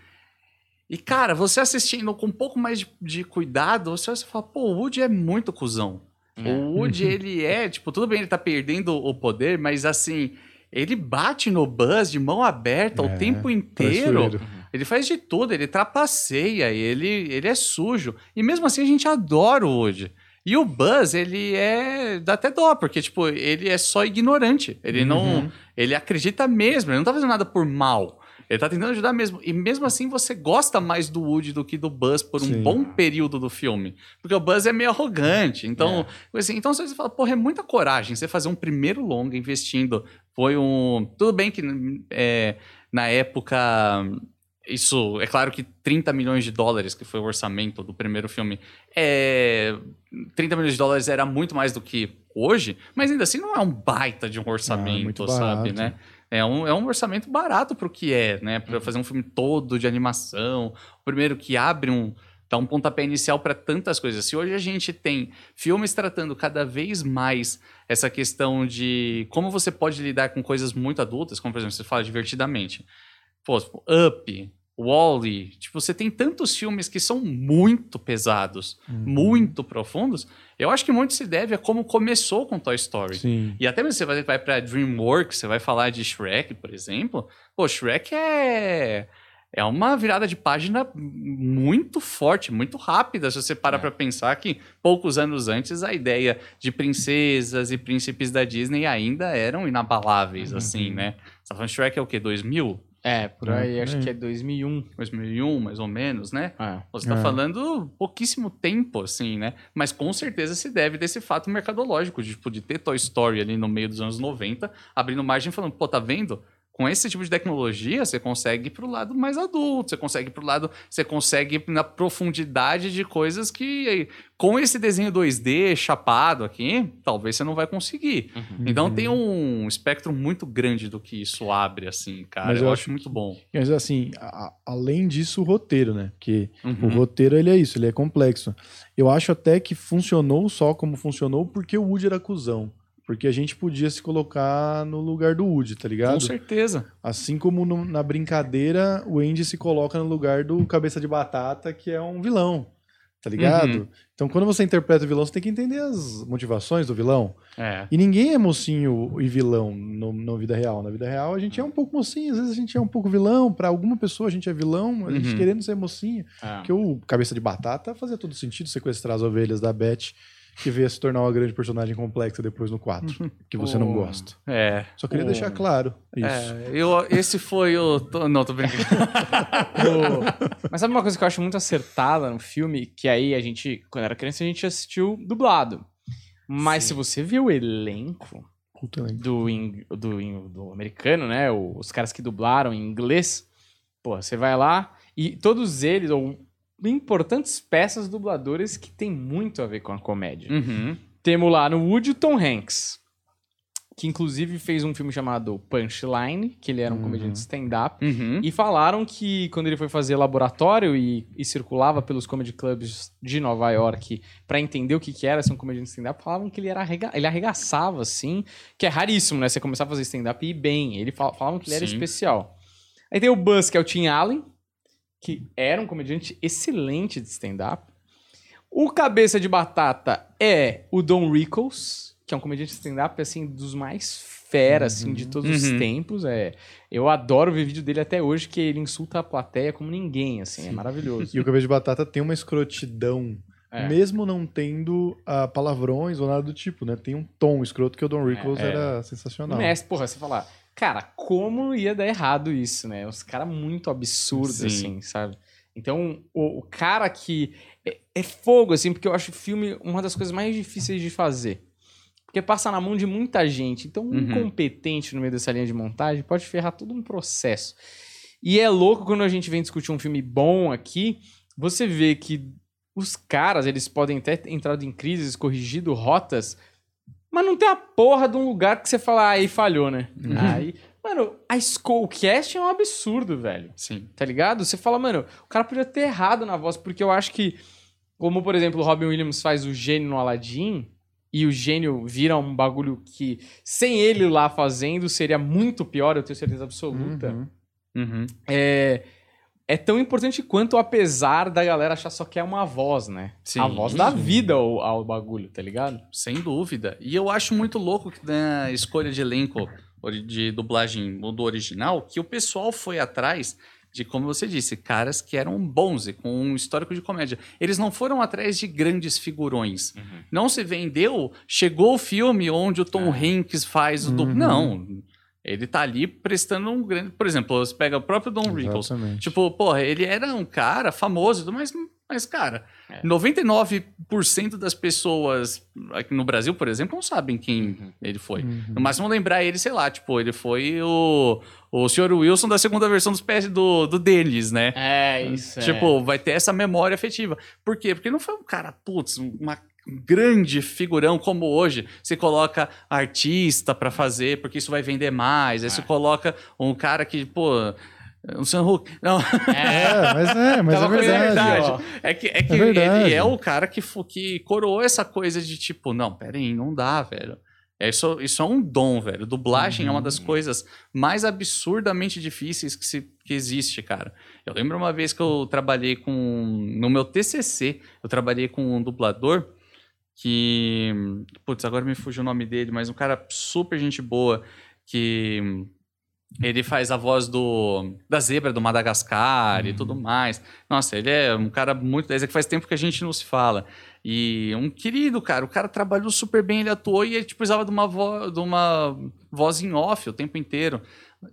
E, cara, você assistindo com um pouco mais de, de cuidado, você vai falar, pô, o Woody é muito cuzão. É. O Woody, ele é, tipo, tudo bem, ele tá perdendo o poder, mas assim, ele bate no Buzz de mão aberta o É, tempo inteiro. Traiçoeiro. Ele faz de tudo, ele trapaceia, ele, ele é sujo. E mesmo assim a gente adora o Woody. E o Buzz, ele é. dá até dó, porque, tipo, ele é só ignorante. Ele não. Uhum. Ele acredita mesmo, ele não tá fazendo nada por mal. Ele tá tentando ajudar mesmo. E mesmo assim você gosta mais do Woody do que do Buzz por um Sim. bom período do filme. Porque o Buzz é meio arrogante. Então, assim, então você fala, porra, é muita coragem você fazer um primeiro longa investindo. Foi um. Tudo bem que é, na época isso, é claro que 30 milhões de dólares, que foi o orçamento do primeiro filme, é, 30 milhões de dólares era muito mais do que hoje, mas ainda assim não é um baita de um orçamento, muito sabe, barato. né? É um, é um orçamento barato pro que é, né? Uhum. Pra fazer um filme todo de animação. O primeiro que abre um. dá um pontapé inicial para tantas coisas. Se hoje a gente tem filmes tratando cada vez mais essa questão de como você pode lidar com coisas muito adultas, como por exemplo, você fala divertidamente. Pô, Up, Wall-E, tipo, você tem tantos filmes que são muito pesados, Uhum. muito profundos. Eu acho que muito se deve a como começou com Toy Story. Sim. E até mesmo você vai, vai pra DreamWorks, você vai falar de Shrek, por exemplo. Pô, Shrek é. É uma virada de página muito forte, muito rápida, se você para É. pra pensar que poucos anos antes a ideia de princesas e príncipes da Disney ainda eram inabaláveis, assim, né? Você tá falando Shrek é o quê? 2000? É, por aí, É, acho que é 2001. 2001, mais ou menos, né? É. Você está É. falando pouquíssimo tempo, assim, né? Mas com certeza se deve desse fato mercadológico, de, tipo, de ter Toy Story ali no meio dos anos 90, abrindo margem e falando, pô, tá vendo? Com esse tipo de tecnologia, você consegue ir pro lado mais adulto, você consegue ir pro lado, você consegue ir na profundidade de coisas que com esse desenho 2D chapado aqui, talvez você não vai conseguir. Uhum. Então tem um espectro muito grande do que isso abre, assim, cara. Mas eu, eu acho acho muito bom. Mas assim, a- além disso, o roteiro, né? Porque o Uhum. roteiro ele é isso, ele é complexo. Eu acho até que funcionou só como funcionou porque o Woody era cuzão. Porque a gente podia se colocar no lugar do Woody, tá Com ligado? certeza. Assim como no- na brincadeira, o Andy se coloca no lugar do cabeça de batata, que é um vilão. Tá ligado? Uhum. Então, quando você interpreta o vilão, você tem que entender as motivações do vilão. É. E ninguém é mocinho e vilão na vida real. Na vida real, a gente é um pouco mocinho, às vezes a gente é um pouco vilão. Pra alguma pessoa, a gente é vilão, a gente Uhum. querendo ser mocinho. É. Porque o Cabeça de Batata fazia todo sentido sequestrar as ovelhas da Beth, que veio a se tornar uma grande personagem complexa depois no 4, <laughs> que você não O- gosta. É. Só queria o- deixar claro isso. É, eu, esse foi o. tô- não, tô brincando. <laughs> O- Mas sabe uma coisa que eu acho muito acertada no filme? Que aí a gente, quando era criança, a gente assistiu dublado. Mas Sim. se você vê o elenco né? do, do, do americano, né? Os caras que dublaram em inglês, pô, você vai lá e todos eles, ou importantes peças dubladores que tem muito a ver com a comédia. Uhum. Temos lá no Woody o Tom Hanks, que inclusive fez um filme chamado Punchline, que ele era um Uhum. comediante stand-up. Uhum. E falaram que quando ele foi fazer laboratório e, e circulava pelos comedy clubs de Nova York pra entender o que, que era ser um comediante stand-up, falavam que ele, era arrega ele arregaçava, assim, que é raríssimo, né? Você começar a fazer stand-up e ir bem. Ele fal falavam que ele era Sim. especial. Aí tem o Buzz, que é o Tim Allen, que era um comediante excelente de stand-up. O Cabeça de Batata é o Don Rickles, que é um comediante de stand-up, assim, dos mais fera, assim, de todos os Uhum. tempos. É, eu adoro ver vídeo dele até hoje, que ele insulta a plateia como ninguém, assim, é maravilhoso. E o Cabeça de Batata tem uma escrotidão, É. mesmo não tendo ah, palavrões ou nada do tipo, né? Tem um tom escroto que o Don Rickles É, é. era sensacional. Mestre, porra, você falar, cara, como ia dar errado isso, né? Uns caras muito absurdos, Sim. assim, sabe? Então, o, o cara que. É, é fogo, assim, porque eu acho o filme uma das coisas mais difíceis de fazer. Porque passa na mão de muita gente. Então, um Uhum. incompetente no meio dessa linha de montagem pode ferrar todo um processo. E é louco quando a gente vem discutir um filme bom aqui, você vê que os caras, eles podem ter entrado em crises, corrigido rotas, mas não tem a porra de um lugar que você fala, ah, aí falhou, né? Uhum. Aí, mano, a Skullcast é um absurdo, velho. Sim. Tá ligado? Você fala, mano, o cara podia ter errado na voz, porque eu acho que, como por exemplo, o Robin Williams faz o gênio no Aladdin, e o gênio vira um bagulho que, sem ele lá fazendo, seria muito pior, eu tenho certeza absoluta. Uhum. Uhum. É, é tão importante quanto, apesar da galera achar só que é uma voz, né? Sim. A voz dá vida ao, ao bagulho, tá ligado? Sem dúvida. E eu acho muito louco que na escolha de elenco de dublagem do original, que o pessoal foi atrás de, como você disse, caras que eram bons e com um histórico de comédia. Eles não foram atrás de grandes figurões. Não se vendeu, chegou o filme onde o Tom É. Hanks faz o. Uhum. Não. Ele tá ali prestando um grande. Por exemplo, você pega o próprio Don Rickles. Exatamente. Tipo, porra, ele era um cara famoso, mas, mas cara, É. 99% das pessoas aqui no Brasil, por exemplo, não sabem quem Uhum. ele foi. Uhum. No máximo lembrar ele, sei lá, tipo, ele foi o, o Sr. Wilson da segunda versão dos pés do, do Denis, né? É, isso. Tipo, vai ter essa memória afetiva. Por quê? Porque não foi um cara, putz, uma grande figurão como hoje. Você coloca artista pra fazer, porque isso vai vender mais. Aí você É. coloca um cara que, pô. Um Sam Hulk. Não, é. <laughs> É, mas é, mas Tava é verdade. verdade. é que, é que verdade. ele é o cara que, que coroou essa coisa de tipo, não, peraí, não dá, velho. É Isso, isso é um dom, velho. Dublagem é uma das coisas mais absurdamente difíceis que, se, que existe, cara. Eu lembro uma vez que eu trabalhei com. No meu TCC, eu trabalhei com um dublador que. Putz, agora me fugiu o nome dele, mas um cara super gente boa que. Ele faz a voz do da zebra do Madagascar e tudo mais. Nossa, ele é um cara muito. É que faz tempo que a gente não se fala. E um querido, cara. O cara trabalhou super bem, ele atuou e ele tipo, precisava de uma, vo, de uma voz em off o tempo inteiro.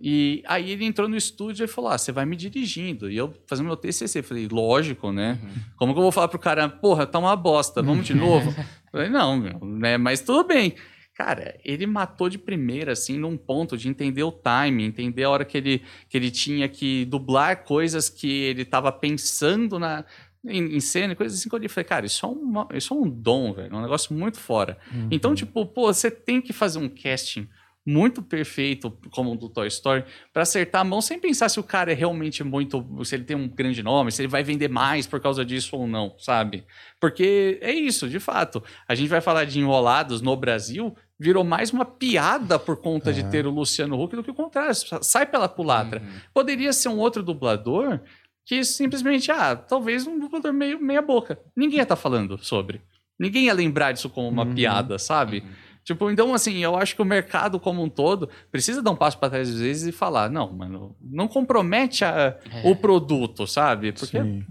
E aí ele entrou no estúdio e falou: Ah, você vai me dirigindo. E eu fazendo meu TCC. Eu Falei: Lógico, né? Como que eu vou falar pro cara, porra, tá uma bosta, vamos de novo? <laughs> Eu Falei: Não, meu, né? Mas tudo bem. Cara, ele matou de primeira, assim, num ponto de entender o time, entender a hora que ele, que ele tinha que dublar coisas que ele tava pensando na, em, em cena, coisas assim que eu olhei falei, cara, isso é, uma, isso é um dom, velho, é um negócio muito fora. Uhum. Então, tipo, pô, você tem que fazer um casting muito perfeito, como o do Toy Story, pra acertar a mão sem pensar se o cara é realmente muito. se ele tem um grande nome, se ele vai vender mais por causa disso ou não, sabe? Porque é isso, de fato. A gente vai falar de enrolados no Brasil, virou mais uma piada por conta de É. ter o Luciano Huck do que o contrário. Sai pela culatra. Uhum. Poderia ser um outro dublador que simplesmente, ah, talvez um dublador meio meia boca. Ninguém ia estar falando sobre. Ninguém ia lembrar disso como uma Uhum. piada, sabe? Tipo, então, assim, eu acho que o mercado como um todo precisa dar um passo para trás às vezes e falar, não, mano, não compromete a- É. o produto, sabe? Porque Sim.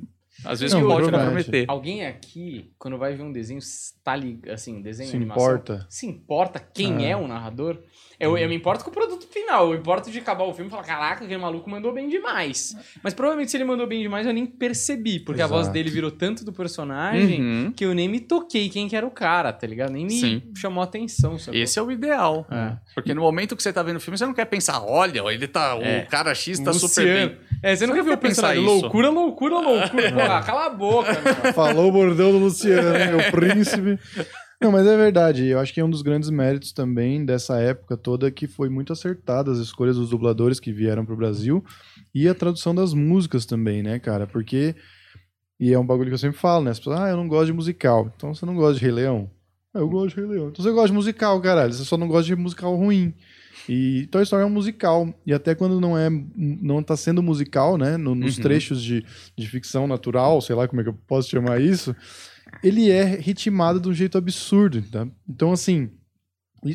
às vezes Não, pode compromete. comprometer. Alguém aqui, quando vai ver um desenho, tá ligado, assim, desenho Se animação, importa. se importa quem Ah. é o narrador? Eu, eu me importo com o produto final, eu me importo de acabar o filme e falar, caraca, aquele maluco mandou bem demais. Mas provavelmente se ele mandou bem demais, eu nem percebi, porque a voz Exato. dele virou tanto do personagem Uhum. que eu nem me toquei quem que era o cara, tá ligado? Nem me Sim. chamou atenção. sacou? Esse é o ideal. É. Porque no momento que você tá vendo o filme, você não quer pensar, olha, ele tá. É. O cara X tá super Luciano. bem. É, você não quer ver o pensar personagem isso. loucura, loucura, loucura. Porra, cala a boca, meu. Falou o bordão do Luciano, meu <laughs> príncipe. Não, mas é verdade. Eu acho que é um dos grandes méritos também dessa época toda que foi muito acertada as escolhas dos dubladores que vieram pro Brasil e a tradução das músicas também, né, cara? Porque. E é um bagulho que eu sempre falo, né? As pessoas, ah, eu não gosto de musical. Então você não gosta de Rei Leão? Ah, eu gosto de Rei Leão. Então você gosta de musical, caralho. Você só não gosta de musical ruim. E Toy Story é um musical. E até quando não é, não tá sendo musical, né? no- nos Uhum. trechos de, de ficção natural, sei lá como é que eu posso chamar isso, ele é ritmado de um jeito absurdo. Tá? Então, assim,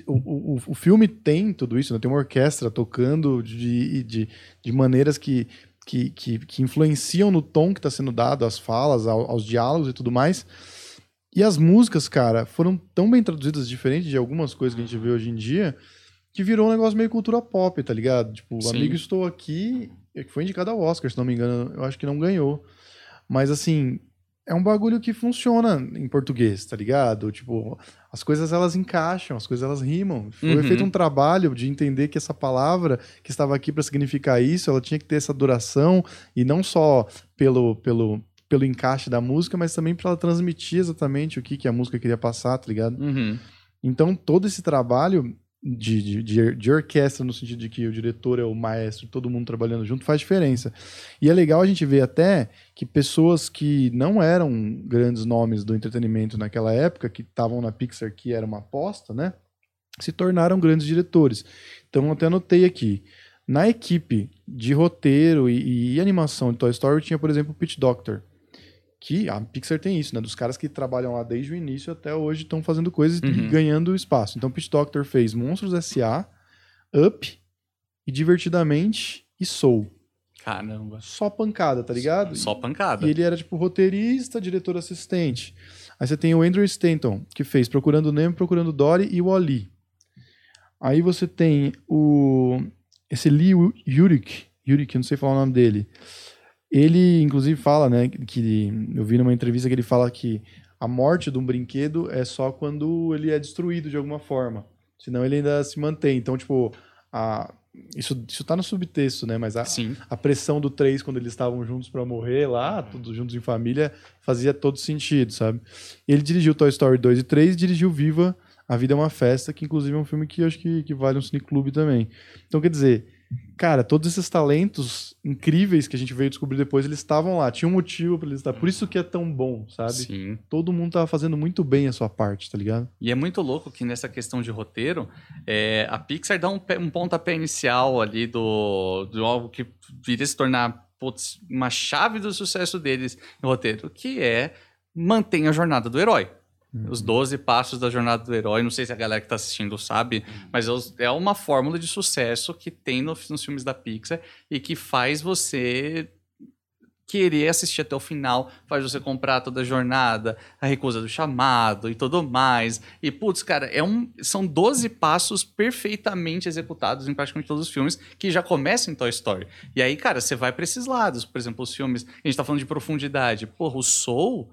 o, o, o filme tem tudo isso, né? Tem uma orquestra tocando de, de, de maneiras que, que, que, que influenciam no tom que está sendo dado, às falas, ao- aos diálogos e tudo mais. E as músicas, cara, foram tão bem traduzidas, diferente de algumas coisas que a gente vê hoje em dia, que virou um negócio meio cultura pop, tá ligado? Tipo, Sim. Amigo Estou Aqui, que foi indicado ao Oscar, se não me engano, eu acho que não ganhou. Mas, assim, é um bagulho que funciona em português, tá ligado? Tipo, as coisas elas encaixam, as coisas elas rimam. Foi Uhum. feito um trabalho de entender que essa palavra que estava aqui para significar isso, ela tinha que ter essa duração e não só pelo pelo pelo encaixe da música, mas também para ela transmitir exatamente o que, que a música queria passar, tá ligado? Uhum. Então, todo esse trabalho de, de, de, de orquestra, no sentido de que o diretor é o maestro, todo mundo trabalhando junto, faz diferença. E é legal a gente ver até que pessoas que não eram grandes nomes do entretenimento naquela época, que estavam na Pixar, que era uma aposta, né? Se tornaram grandes diretores. Então, até anotei aqui. Na equipe de roteiro e, e animação de Toy Story, tinha, por exemplo, o Pete Doctor. Que a Pixar tem isso, né? Dos caras que trabalham lá desde o início até hoje estão fazendo coisas e Uhum. ganhando espaço. Então, Pete Doctor fez Monstros S.A., Up e Divertidamente e Soul. Caramba. Só pancada, tá ligado? Só pancada. E ele era, tipo, roteirista, diretor assistente. Aí você tem o Andrew Stanton, que fez Procurando Nemo, Procurando Dory e o Oli. Aí você tem o esse Lee Yurik, Yurik, eu não sei falar o nome dele. Ele, inclusive, fala, né, que eu vi numa entrevista que ele fala que a morte de um brinquedo é só quando ele é destruído de alguma forma. Senão ele ainda se mantém. Então, tipo, a, isso, isso tá no subtexto, né? Mas a, Sim. a pressão do 3 quando eles estavam juntos para morrer lá, todos juntos em família, fazia todo sentido, sabe? Ele dirigiu Toy Story 2 e 3 e dirigiu Viva, A Vida é uma Festa, que inclusive é um filme que eu acho que, que vale um cineclube também. Então, quer dizer, cara, todos esses talentos incríveis que a gente veio descobrir depois, eles estavam lá, tinha um motivo para eles estar. Por isso que é tão bom, sabe? Sim. Todo mundo tava fazendo muito bem a sua parte, tá ligado? E é muito louco que nessa questão de roteiro, é, a Pixar dá um, um pontapé inicial ali do, do algo que viria se tornar putz, uma chave do sucesso deles no roteiro, que é manter a jornada do herói. Os 12 passos da jornada do herói, não sei se a galera que tá assistindo sabe, mas é é uma fórmula de sucesso que tem no- nos filmes da Pixar e que faz você querer assistir até o final, faz você comprar toda a jornada, a recusa do chamado e tudo mais. E, putz, cara, é um, são 12 passos perfeitamente executados em praticamente todos os filmes, que já começam em Toy Story. E aí, cara, você vai pra esses lados. Por exemplo, os filmes, a gente tá falando de profundidade. Porra, o Soul,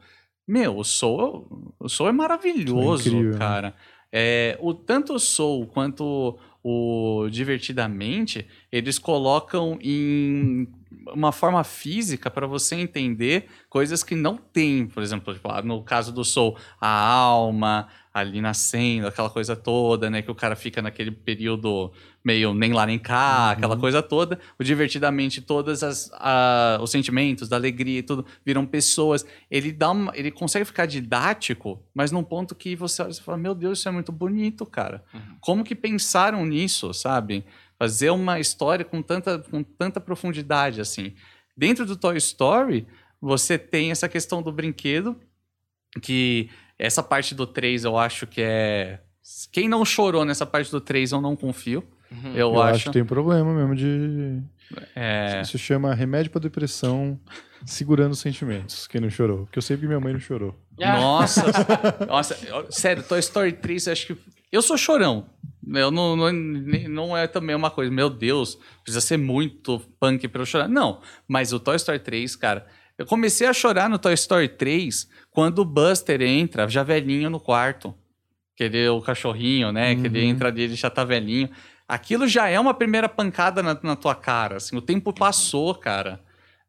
meu, o Soul, o Soul é maravilhoso, é incrível, né? cara. É, o, tanto o Soul quanto o Divertidamente, eles colocam em uma forma física para você entender coisas que não tem. Por exemplo, tipo, ah, no caso do Soul, a alma ali nascendo, aquela coisa toda, né? Que o cara fica naquele período meio nem lá nem cá, aquela coisa toda. O Divertidamente, a- os sentimentos da alegria e tudo viram pessoas. Ele dá uma, ele consegue ficar didático, mas num ponto que você olha e fala, meu Deus, isso é muito bonito, cara. Como que pensaram nisso, sabe? Fazer uma história com tanta, com tanta profundidade, assim. Dentro do Toy Story, você tem essa questão do brinquedo, que essa parte do 3 eu acho que é... Quem não chorou nessa parte do 3, eu não confio. Eu, Eu, acho. acho. que tem um problema mesmo de. É, Isso chama remédio pra depressão segurando os sentimentos. Quem não chorou? Porque eu sei que minha mãe não chorou. Nossa, nossa, eu- sério, Toy Story 3, eu acho que. Eu sou chorão. Eu não, não, não é também uma coisa, meu Deus, precisa ser muito punk pra eu chorar. Não, mas o Toy Story 3, cara, eu comecei a chorar no Toy Story 3 quando o Buster entra, já velhinho no quarto. Que ele é o cachorrinho, né? Que ele Uhum. entra ali, ele já tá velhinho. Aquilo já é uma primeira pancada na, na tua cara. Assim, o tempo passou, cara.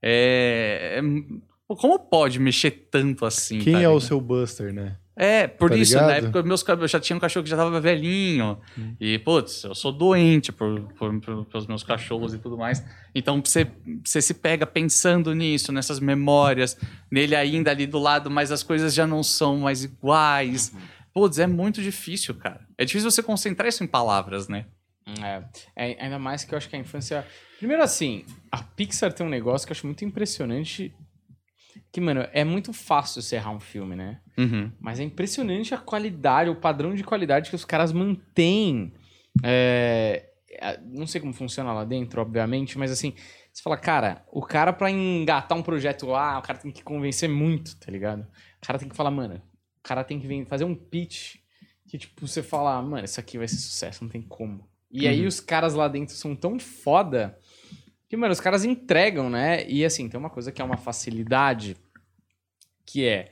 É, é- como pode mexer tanto assim? Quem tá é o seu Buster, né? É, por Tá isso, na ligado? época meus cabelos já tinha um cachorro que já tava velhinho. Hum. E, putz, eu sou doente por, por, por- pelos meus cachorros e tudo mais. Então você, você se pega pensando nisso, nessas memórias, nele ainda ali do lado, mas as coisas já não são mais iguais. Uhum. Putz, é muito difícil, cara. É difícil você concentrar isso em palavras, né? É, é, ainda mais que eu acho que a infância. Primeiro, assim, a Pixar tem um negócio que eu acho muito impressionante. Que, mano, é muito fácil você errar um filme, né? Uhum. Mas é impressionante a qualidade, o padrão de qualidade que os caras mantêm. É, é, não sei como funciona lá dentro, obviamente, mas assim, você fala, cara, o cara pra engatar um projeto lá, o cara tem que convencer muito, tá ligado? O cara tem que falar, mano, o cara tem que vir fazer um pitch que, tipo, você fala, mano, isso aqui vai ser sucesso, não tem como. E aí Uhum. os caras lá dentro são tão foda que, mano, os caras entregam, né? E assim, tem uma coisa que é uma facilidade, que é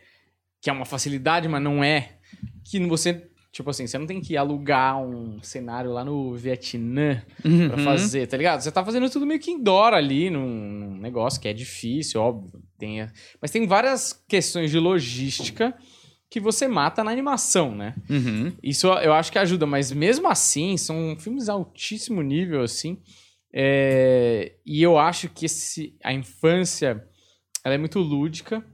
que é uma facilidade, mas não é. Que você, tipo assim, você não tem que alugar um cenário lá no Vietnã pra Uhum. fazer, tá ligado? Você tá fazendo tudo meio que indoor ali, num, num negócio que é difícil, óbvio. Tem, a- mas tem várias questões de logística que você mata na animação, né? Uhum. Isso eu acho que ajuda, mas mesmo assim, são filmes altíssimo nível, assim. É, E eu acho que esse, a infância ela é muito lúdica.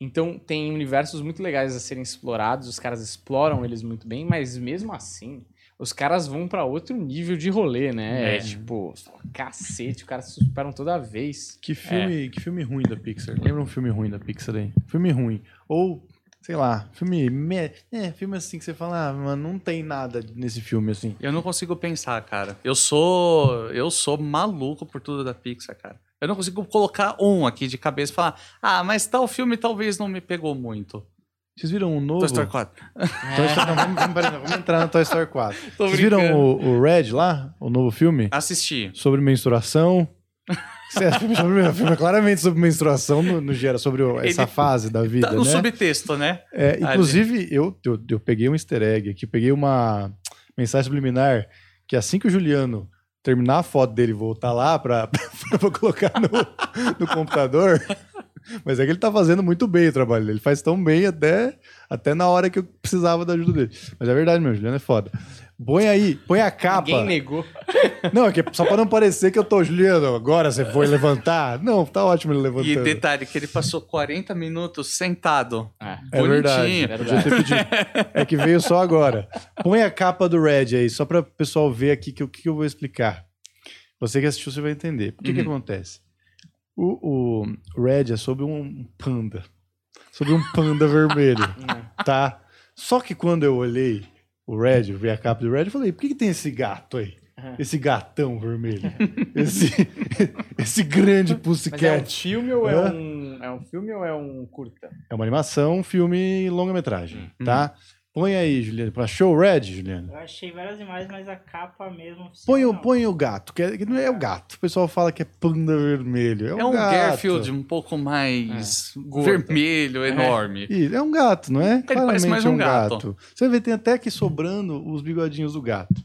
Então tem universos muito legais a serem explorados, os caras exploram eles muito bem, mas mesmo assim, os caras vão pra outro nível de rolê, né? É. Tipo, você fala, cacete, os caras se superam toda vez. Que filme, que filme ruim da Pixar? Lembra um filme ruim da Pixar aí? Filme ruim. Ou, sei lá, filme. Me... É, filme assim que você fala, ah, mano, não tem nada nesse filme assim. Eu não consigo pensar, cara. Eu sou. Eu sou maluco por tudo da Pixar, cara. Eu não consigo colocar um aqui de cabeça e falar, ah, mas tal filme talvez não me pegou muito. Vocês viram um novo? Toy Story 4. <laughs> Toy Story- não, vamos, vamos, vamos entrar no Toy Story 4. Tô Vocês viram o, o Red lá? O novo filme? Assisti. Sobre menstruação. <laughs> <laughs> Certo, o filme é claramente sobre menstruação no, no geral, sobre o- essa Ele fase da vida, Tá no né? subtexto, né? É, inclusive, eu, eu, eu peguei um easter egg aqui, peguei uma mensagem subliminar que assim que o Juliano terminar a foto dele e voltar lá pra, <laughs> pra colocar no, no computador, <laughs> mas é que ele tá fazendo muito bem o trabalho dele. Ele faz tão bem até, até na hora que eu precisava da ajuda dele. Mas é verdade, meu, Juliano é foda. Põe aí, põe a capa. Ninguém negou. <laughs> Não, é que só pra não parecer que eu tô, Juliano, agora você foi levantar. Não, tá ótimo ele E levantando. detalhe que ele passou 40 minutos sentado. É. É verdade. Pedido. É que veio só agora. Põe a capa do Red aí, só para o pessoal ver aqui que, o que eu vou explicar. Você que assistiu, você vai entender. O que, que Uhum. acontece? O, o Red é sobre um panda. Sobre um panda vermelho, <laughs> tá? Só que quando eu olhei o Red, eu vi a capa do Red, eu falei, por que, que tem esse gato aí? Uhum. Esse gatão vermelho. esse, <laughs> esse grande Mas é um pussycat. filme ou é Hã? um, é um filme ou é um curta? É uma animação, um filme e longa-metragem, Hum. tá? Põe aí, Juliano. Pra show Red, Juliano. Eu achei várias imagens, mas a capa mesmo. Põe o, põe o gato, que, é, que não é o gato. O pessoal fala que é panda vermelho. É um, É um gato. Garfield um pouco mais gordo. vermelho, enorme. Ih, É um gato, não é? parece mais é um gato. Você vê, tem até aqui sobrando os bigodinhos do gato.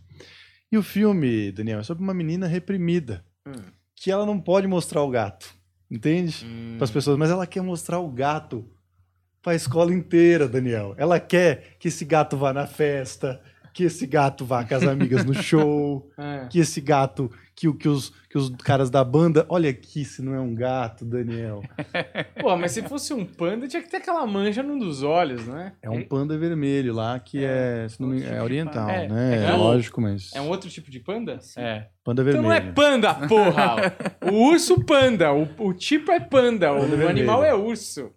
E o filme, Daniel, é sobre uma menina reprimida. Hum. Que ela não pode mostrar o gato. Entende? Hum. Para as pessoas, mas ela quer mostrar o gato para a escola inteira, Daniel. Ela quer que esse gato vá na festa, que esse gato vá com as amigas no show, <laughs> É. que esse gato, que, o- que, os, que os caras da banda. Olha aqui, se não é um gato, Daniel. <laughs> Pô, mas se fosse um panda, tinha que ter aquela mancha num dos olhos, não é? É um panda vermelho lá que é, se não me- é oriental, É, né? é É, lógico, mas. É um outro tipo de panda? É. Panda Então vermelho. não é panda, porra! <laughs> O urso panda, o, o tipo é panda, o, Panda o animal é urso.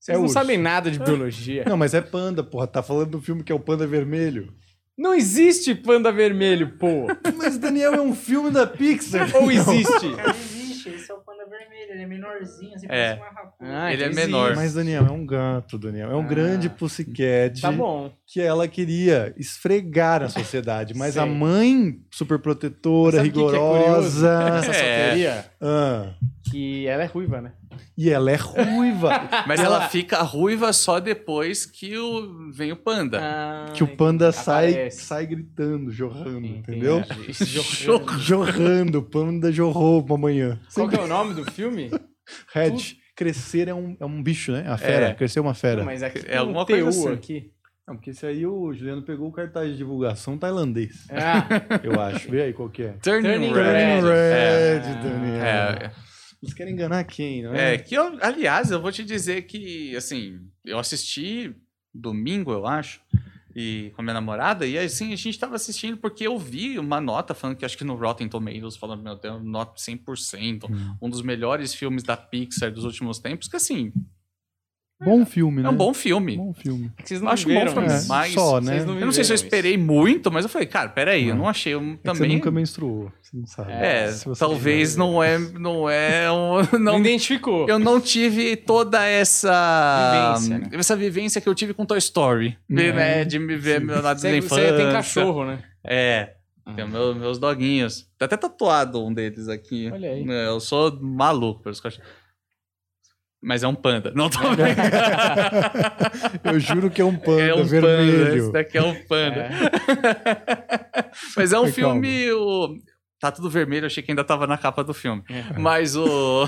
Vocês É não urso. sabem nada de biologia. Não, mas é panda, porra. Tá falando do filme que é o panda vermelho. Não existe panda vermelho, pô! <laughs> Mas Daniel é um filme da Pixar. Ou existe? Cara, existe, esse é o panda vermelho, ele é menorzinho, assim, É. parece uma raposa. Ah, Ele é menor. Mas, Daniel, é um gato, Daniel. É um Ah. grande pussycat Tá bom. que ela queria esfregar na sociedade. Mas a Sei. mãe, super protetora, Sabe o que que é curioso rigorosa. Nessa É. ah, que ela é ruiva, né? E ela é ruiva. <laughs> Mas ela fica ruiva só depois que o... vem o panda. Ah, que o panda sai, aparece. sai gritando, jorrando, Entendi. entendeu? Jorrando. Jorrando, o panda jorrou uma manhã. Qual que é o nome do filme? Red, crescer é um, é um bicho, né? A fera, É. crescer é uma fera. Não, mas aqui É alguma um coisa TU assim. aqui. Não, porque esse aí o Juliano pegou o cartaz de divulgação tailandês, Ah, eu acho. Vê aí qual que é. Turning, Turning Red. Red. Turning É. Red, Daniel. É, Eles querem enganar quem, não é? é, que eu, aliás, eu vou te dizer que, assim, eu assisti domingo, eu acho, e com a minha namorada, e assim, a gente tava assistindo porque eu vi uma nota falando que acho que no Rotten Tomatoes, falando, meu Deus, nota 100%, Hum. um dos melhores filmes da Pixar dos últimos tempos, que assim, Bom filme, é né? um bom filme. Bom filme. é que vocês não Acho bom viram filme, isso. mas só, né? Vocês eu não sei se eu esperei muito, mas eu falei, cara, peraí, eu Não. não achei um, É que também... você nunca menstruou, você não sabe. É, Se você talvez não é, não é, um, <laughs> Não, não, identificou. eu não tive toda essa Vivência, né? essa vivência que eu tive com Toy Story, É, né, de me ver sim. meu lado da infância. você tem cachorro, né? É, tem meu- meus doguinhos. Tá até tatuado um deles aqui. Olha aí. É, Eu sou maluco pelos cachorros. Mas é um panda. Não tô <laughs> Eu juro que é um panda é um panda. vermelho. Esse daqui é um panda. Mas é um Calma. filme. O... Tá tudo vermelho, eu achei que ainda tava na capa do filme. É. Mas o.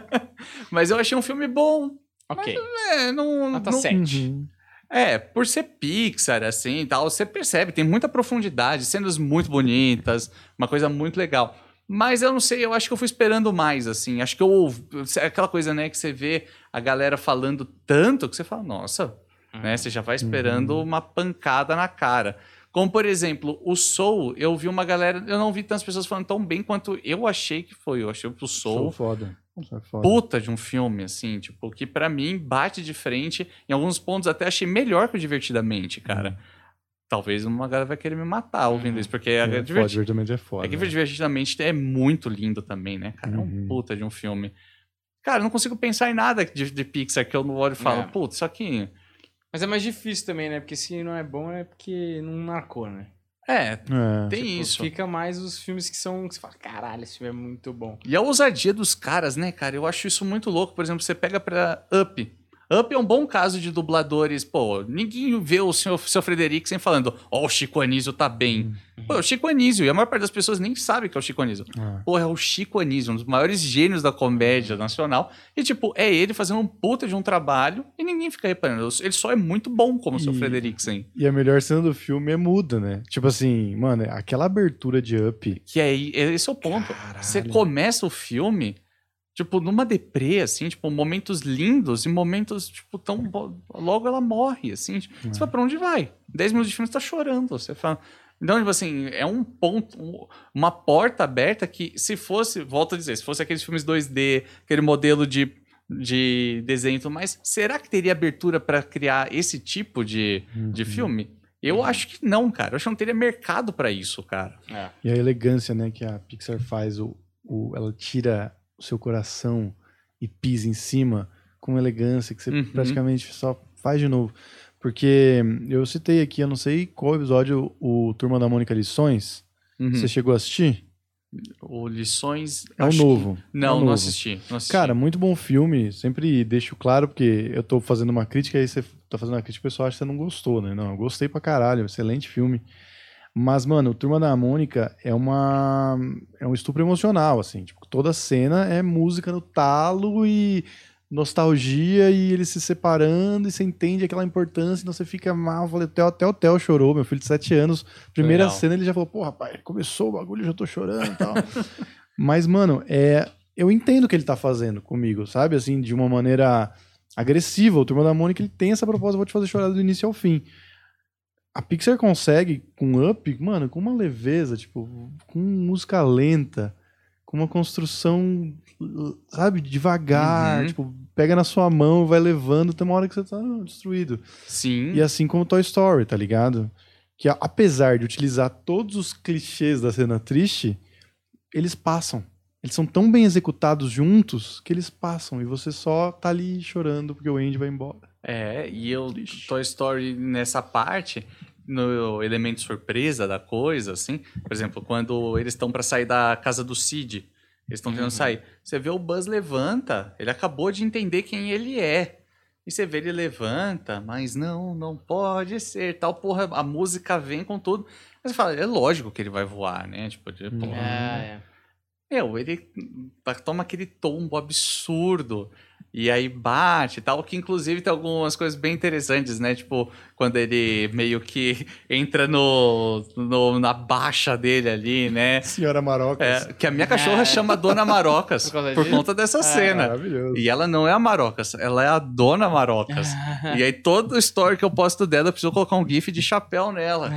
<laughs> Mas eu achei um filme bom. Ok. É, não. Nota não... 7. Uhum. É, por ser Pixar, assim e tal, você percebe, tem muita profundidade, cenas muito bonitas, uma coisa muito legal. Mas eu não sei, eu acho que eu fui esperando mais, assim. Acho que eu ouvi. Aquela coisa, né, que você vê a galera falando tanto que você fala, nossa, né? Você já vai esperando uma pancada na cara. Como, por exemplo, o Soul, eu vi uma galera. Eu não vi tantas pessoas falando tão bem quanto eu achei que foi. Eu achei que o Sou Soul foda. Sou foda. puta de um filme, assim, tipo, que pra mim bate de frente. Em alguns pontos até achei melhor que o Divertidamente, cara. Talvez uma galera vai querer me matar ouvindo Uhum. isso, porque É, é, foda, diverti- divertidamente é foda. é que Divertidamente é muito lindo também, né, cara? É um Uhum. puta de um filme. Cara, eu não consigo pensar em nada de, de Pixar que eu não olho e falo, É. putz, isso aqui. Mas é mais difícil também, né? Porque se não é bom é porque não marcou, né? É, É. tem Tipo, isso. Fica mais os filmes que são. Que você fala, caralho, esse filme é muito bom. E a ousadia dos caras, né, cara? Eu acho isso muito louco. Por exemplo, você pega pra Up. Up é um bom caso de dubladores. Pô, ninguém vê o seu, seu Frederiksen falando, ó, o Chico Anísio tá bem. Pô, é o Chico Anísio. E a maior parte das pessoas nem sabe que é o Chico Anísio. Ah. Pô, é o Chico Anísio, um dos maiores gênios da comédia nacional. E, tipo, é ele fazendo um puta de um trabalho e ninguém fica reparando. Ele só é muito bom como o seu E- Frederiksen. E a melhor cena do filme é muda, né? Tipo assim, mano, aquela abertura de Up. Que aí, esse é o ponto. Caralho. Você começa o filme, tipo, numa deprê, assim, tipo, momentos lindos e momentos, tipo, tão. bo- Logo ela morre, assim. tipo, Você fala, pra onde vai? 10 minutos de filme, você tá chorando. Você fala. Então, tipo assim, é um ponto, um- uma porta aberta que, se fosse, volto a dizer, se fosse aqueles filmes 2D, aquele modelo de, de desenho e tudo mais, será que teria abertura pra criar esse tipo de, de Uhum. filme? Eu acho que não, cara. Eu acho que não teria mercado pra isso, cara. É. E a elegância, né, que a Pixar faz, o, o, ela tira o seu coração e pisa em cima com elegância, que você Uhum. praticamente só faz de novo. Porque eu citei aqui, eu não sei qual episódio, o Turma da Mônica Lições. Uhum. Você chegou a assistir? O Lições. É o acho que- novo. é Não, não novo. assisti, não assisti. Cara, muito bom filme. Sempre deixo claro, porque eu tô fazendo uma crítica, aí você tá fazendo uma crítica, o pessoal acha que você não gostou, né? Não, eu gostei pra caralho, excelente filme. Mas, mano, o Turma da Mônica é uma. É um estupro emocional, assim. Tipo, toda cena é música no talo e nostalgia e eles se separando e você entende aquela importância, então você fica mal. Falei, até, até o Theo chorou, meu filho de 7 anos. Primeira Legal. cena ele já falou, pô, rapaz, começou o bagulho, eu já tô chorando e tal. <laughs> Mas, mano, é, eu entendo o que ele tá fazendo comigo, sabe? Assim, de uma maneira agressiva. O Turma da Mônica, ele tem essa proposta, vou te fazer chorar do início ao fim. A Pixar consegue, com Up, mano, com uma leveza, tipo, com música lenta, com uma construção, sabe, devagar, Uhum. tipo, pega na sua mão, vai levando, tem uma hora que você tá destruído. Sim. E assim como Toy Story, tá ligado? Que apesar de utilizar todos os clichês da cena triste, eles passam. Eles são tão bem executados juntos que eles passam e você só tá ali chorando porque o Andy vai embora. É, e eu. Toy Story nessa parte, no elemento surpresa da coisa, assim, por exemplo, quando eles estão pra sair da casa do Sid, eles estão tentando Uhum. sair, você vê o Buzz levanta, ele acabou de entender quem ele é. E você vê ele levanta, mas não, não pode ser, tal porra, a música vem com tudo. Mas você fala, é lógico que ele vai voar, né? Tipo, de, porra, É, Meu, ele tá- toma aquele tombo absurdo. E aí bate e tal, que inclusive tem algumas coisas bem interessantes, né? Tipo, quando ele meio que <laughs> entra no, no- na baixa dele ali, né? Senhora Marocas. É, que a minha cachorra chama Dona Marocas <laughs> Por por conta dessa cena. Maravilhoso. E ela não é a Marocas, ela é a Dona Marocas. <laughs> E aí, todo story que eu posto dela, eu preciso colocar um GIF de chapéu nela.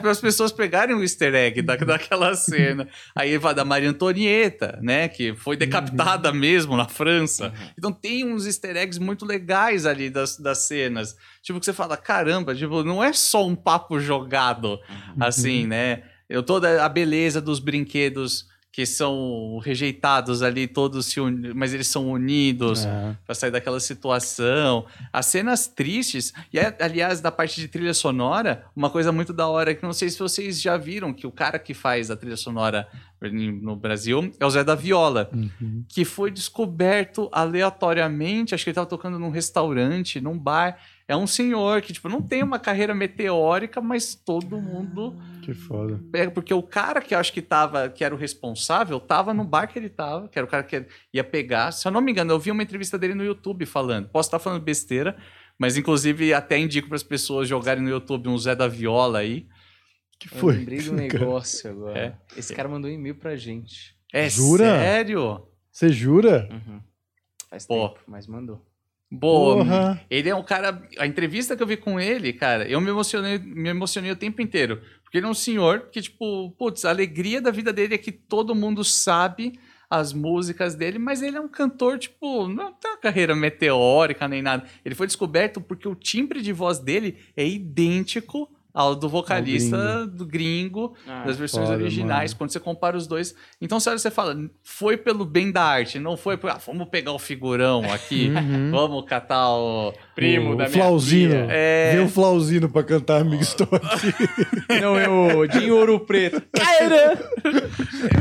Para as pessoas pegarem o easter egg da, daquela cena. Aí vai da Maria Antonieta, né? Que foi decapitada mesmo na França. Então tem uns easter eggs muito legais ali das, das cenas. Tipo, que você fala, caramba, tipo, não é só um papo jogado, assim, né? Eu, toda a beleza dos brinquedos que são rejeitados ali, todos se uni- mas eles são unidos É. pra sair daquela situação. As cenas tristes, e é, aliás, da parte de trilha sonora, uma coisa muito da hora que não sei se vocês já viram, que o cara que faz a trilha sonora no Brasil é o Zé da Viola, Uhum. que foi descoberto aleatoriamente, acho que ele tava tocando num restaurante, num bar. É um senhor que, tipo, não tem uma carreira meteórica, mas todo mundo Que foda. pega, porque o cara que eu acho que tava, que era o responsável, tava no bar que ele tava, que era o cara que ia pegar. Se eu não me engano, eu vi uma entrevista dele no YouTube falando. Posso estar falando besteira, mas inclusive até indico para as pessoas jogarem no YouTube um Zé da Viola aí. Que Eu foi? lembrei de um <laughs> negócio agora. É. Esse cara mandou um e-mail pra gente. É Jura? sério? Você jura? Uhum. Faz Pô. tempo, mas mandou. Porra. ele é um cara. A entrevista que eu vi com ele, cara, eu me emocionei, me emocionei o tempo inteiro. Porque ele é um senhor que, tipo, putz, a alegria da vida dele é que todo mundo sabe as músicas dele, mas ele é um cantor, tipo, não tem uma carreira meteórica nem nada. Ele foi descoberto porque o timbre de voz dele é idêntico ao do vocalista do gringo, Ah, das versões foda, originais. mano. Quando você compara os dois. Então, sério, você fala, foi pelo bem da arte, não foi por. Ah, vamos pegar o figurão aqui, Uhum. vamos catar o. primo o da minha Flauzino. tia. É. Vem o Flauzino pra cantar Amigo Estou Aqui. <laughs> Não, é o de Ouro Preto. Cara!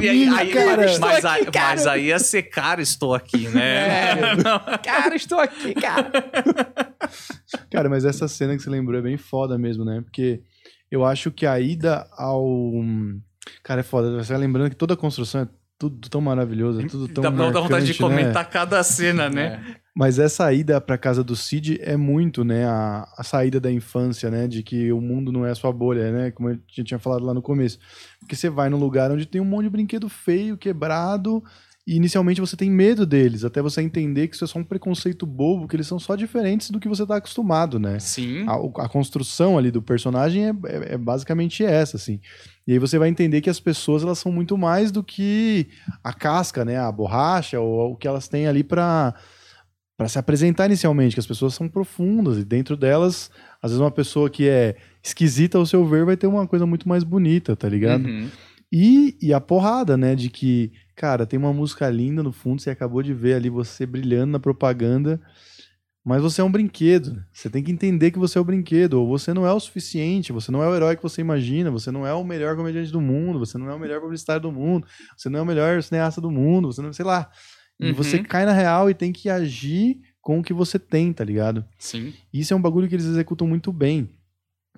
E aí, aí- cara, mas, estou mas aqui, aí, cara. mas aí ia ser cara, estou aqui, né? É, cara, estou aqui, cara. Cara, mas essa cena que você lembrou é bem foda mesmo, né? Porque eu acho que a ida ao. Cara, é foda. Você vai lembrando que toda a construção é tudo tão maravilhoso, é tudo tão. Dá, dá vontade de marcante, né? comentar cada cena, né? Mas essa ida pra casa do Cid é muito, né? A, a saída da infância, né? De que o mundo não é a sua bolha, né? Como eu já tinha falado lá no começo. Porque você vai num lugar onde tem um monte de brinquedo feio, quebrado. E inicialmente você tem medo deles, até você entender que isso é só um preconceito bobo, que eles são só diferentes do que você tá acostumado, né? Sim. A, a construção ali do personagem é, é- é basicamente essa, assim. E aí você vai entender que as pessoas elas são muito mais do que a casca, né? A borracha ou o que elas têm ali para para se apresentar inicialmente, que as pessoas são profundas e dentro delas, às vezes uma pessoa que é esquisita ao seu ver vai ter uma coisa muito mais bonita, tá ligado? Uhum. E, e a porrada, né? De que, cara, tem uma música linda no fundo, você acabou de ver ali você brilhando na propaganda, mas você é um brinquedo. Você tem que entender que você é o brinquedo, ou você não é o suficiente, você não é o herói que você imagina, você não é o melhor comediante do mundo, você não é o melhor publicitário do mundo, você não é o melhor cineasta do mundo, você não, sei lá. E Uhum. você cai na real e tem que agir com o que você tem, tá ligado? Sim. Isso é um bagulho que eles executam muito bem.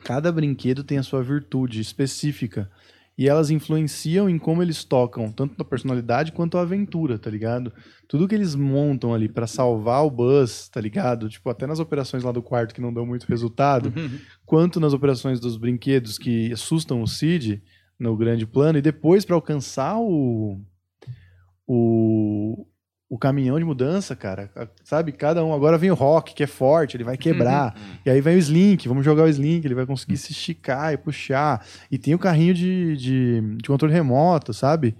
Cada brinquedo tem a sua virtude específica. E elas influenciam em como eles tocam, tanto na personalidade quanto a aventura, tá ligado? Tudo que eles montam ali pra salvar o Buzz, tá ligado? Tipo, até nas operações lá do quarto que não dão muito resultado, Uhum. quanto nas operações dos brinquedos que assustam o Cid no grande plano, e depois pra alcançar o, o, o caminhão de mudança, cara. Sabe? Cada um. Agora vem o Rock, que é forte, ele vai quebrar. E aí vem o Slink, vamos jogar o Slink, ele vai conseguir se esticar e puxar. E tem o carrinho de, de, de controle remoto, sabe?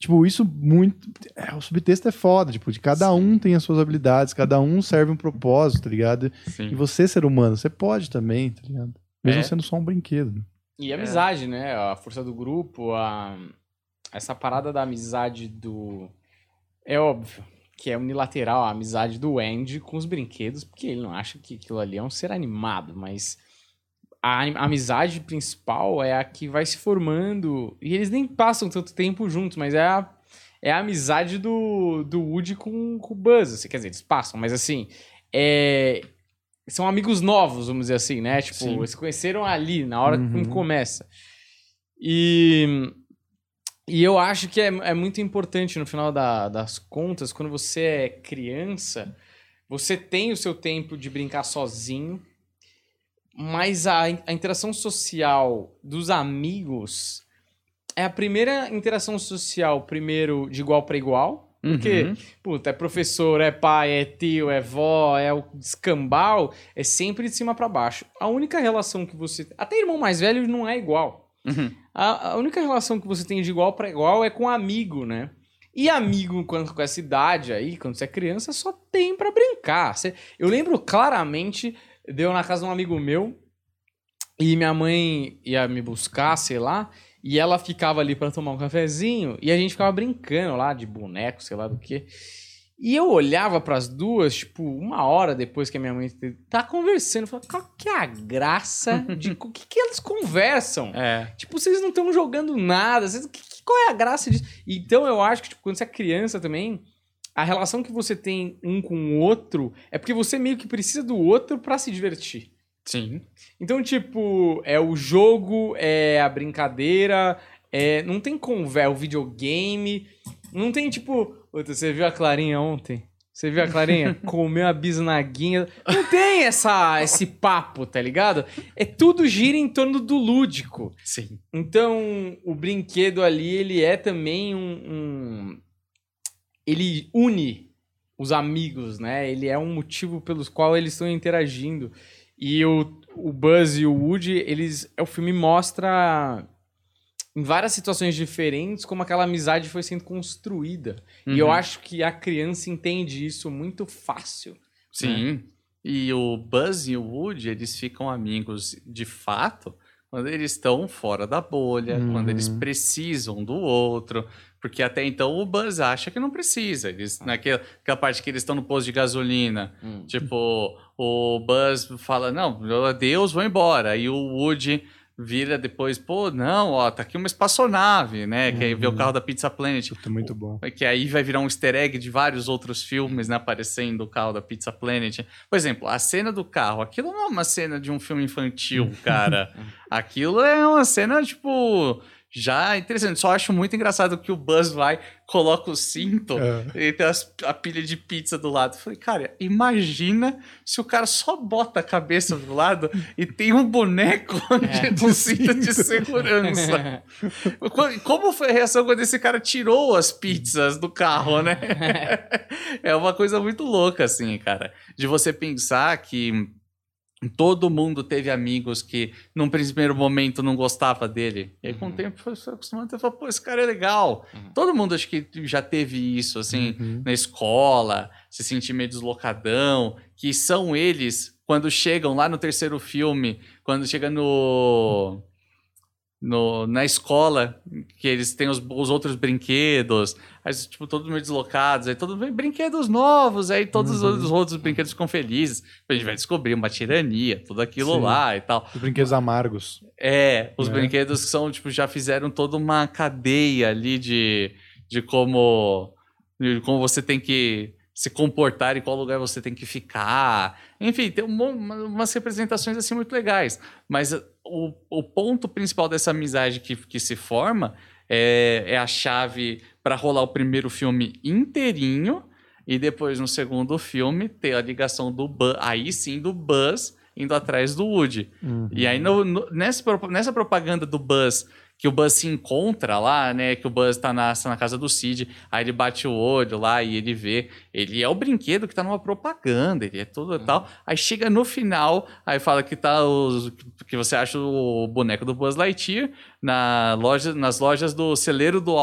Tipo, isso muito. é, o subtexto é foda, tipo, de cada um tem as suas habilidades, cada um serve um propósito, tá ligado? E Sim. você, ser humano, você pode também, tá ligado? Mesmo É. sendo só um brinquedo. E a amizade, né? A força do grupo, a... essa parada da amizade do. É óbvio que é unilateral a amizade do Andy com os brinquedos, porque ele não acha que aquilo ali é um ser animado, mas a amizade principal é a que vai se formando. E eles nem passam tanto tempo juntos, mas é a, é a amizade do, do Woody com, com o Buzz. assim, quer dizer, eles passam, mas assim. É, são amigos novos, vamos dizer assim, né? Tipo, Sim. eles se conheceram ali, na hora que Uhum. começa. E, e eu acho que é, é muito importante no final da- das contas, quando você é criança, você tem o seu tempo de brincar sozinho, mas a, a interação social dos amigos é a primeira interação social, primeiro, de igual para igual. Porque, Uhum. puta, é professor, é pai, é tio, é vó, é o escambau, é sempre de cima para baixo. A única relação que você. Até irmão mais velho não é igual. Uhum. A, a única relação que você tem de igual para igual é com amigo, né? E amigo, quando, com essa idade aí, quando você é criança, só tem pra brincar. Eu lembro claramente, deu na casa de um amigo meu, e minha mãe ia me buscar, sei lá, e ela ficava ali pra tomar um cafezinho, e a gente ficava brincando lá de boneco, sei lá do que. E eu olhava pras duas, tipo, uma hora depois que a minha mãe tá conversando, eu falava, qual que é a graça de. <laughs> O que, que elas conversam? É. Tipo, vocês não estão jogando nada. Vocês, que- que- qual é a graça disso? Então eu acho que, tipo, quando você é criança também, a relação que você tem um com o outro é porque você meio que precisa do outro pra se divertir. Sim. Então, tipo, é o jogo, é a brincadeira, é, não tem conversa, é o videogame, não tem, tipo, outra, você viu a Clarinha ontem? Você viu a Clarinha? <laughs> Comeu a bisnaguinha. Não tem essa, esse papo, tá ligado? É tudo gira em torno do lúdico. Sim. Então, o brinquedo ali, ele é também um, um- Ele une os amigos, né? Ele é um motivo pelos qual eles estão interagindo. E o, o Buzz e o Woody, eles... O filme mostra... Em várias situações diferentes, como aquela amizade foi sendo construída. E eu Uhum. acho que a criança entende isso muito fácil. Sim. E o Buzz e o Woody, eles ficam amigos de fato quando eles estão fora da bolha, quando eles Uhum. precisam do outro. Porque até então o Buzz acha que não precisa. Eles, naquela aquela parte que eles estão no posto de gasolina, Hum. tipo, o Buzz fala: Não, adeus, vou embora. Aí o Woody vira depois: Pô, não, ó, tá aqui uma espaçonave, né? Que aí vê o Uhum. carro da Pizza Planet. Puta, muito bom. Que aí vai virar um easter egg de vários outros filmes, né? Aparecendo o carro da Pizza Planet. Por exemplo, a cena do carro. Aquilo não é uma cena de um filme infantil, <laughs> cara. Aquilo é uma cena, tipo. Já interessante. Só acho muito engraçado que o Buzz vai, coloca o cinto É. e tem as- a pilha de pizza do lado. Falei, cara, imagina se o cara só bota a cabeça do lado e tem um boneco <laughs> É. de cinto de segurança. <laughs> Como foi a reação quando esse cara tirou as pizzas do carro, né? <laughs> é uma coisa muito louca, assim, cara. De você pensar que todo mundo teve amigos que, num primeiro momento, não gostava dele. E aí, com o Uhum. tempo, foi se acostumando e falou, pô, esse cara é legal. Uhum. Todo mundo, acho que já teve isso, assim, Uhum. na escola, se sentir meio deslocadão, que são eles, quando chegam lá no terceiro filme, quando chega no... No, na escola, que eles têm os, os outros brinquedos, aí, tipo, todos meio deslocados, aí todos brinquedos novos, aí todos Uhum. os outros brinquedos ficam felizes. A gente vai descobrir uma tirania, tudo aquilo Sim. lá e tal. Os brinquedos amargos. É, os Né? brinquedos que são, tipo, já fizeram toda uma cadeia ali de, de como, de como você tem que se comportar e qual lugar você tem que ficar. Enfim, tem um umas representações assim muito legais. Mas o, o ponto principal dessa amizade que, que se forma é, é a chave para rolar o primeiro filme inteirinho e depois no segundo filme ter a ligação do Buzz, aí sim do Buzz indo atrás do Woody. Uhum. E aí, no- no- nessa, nessa propaganda do Buzz, que o Buzz se encontra lá, né? Que o Buzz tá na, tá na casa do Cid, aí ele bate o olho lá e ele vê. Ele é o brinquedo que tá numa propaganda, ele é tudo e tal. Aí chega no final, aí fala que tá os. que você acha o boneco do Buzz Lightyear na loja, nas lojas do celeiro do.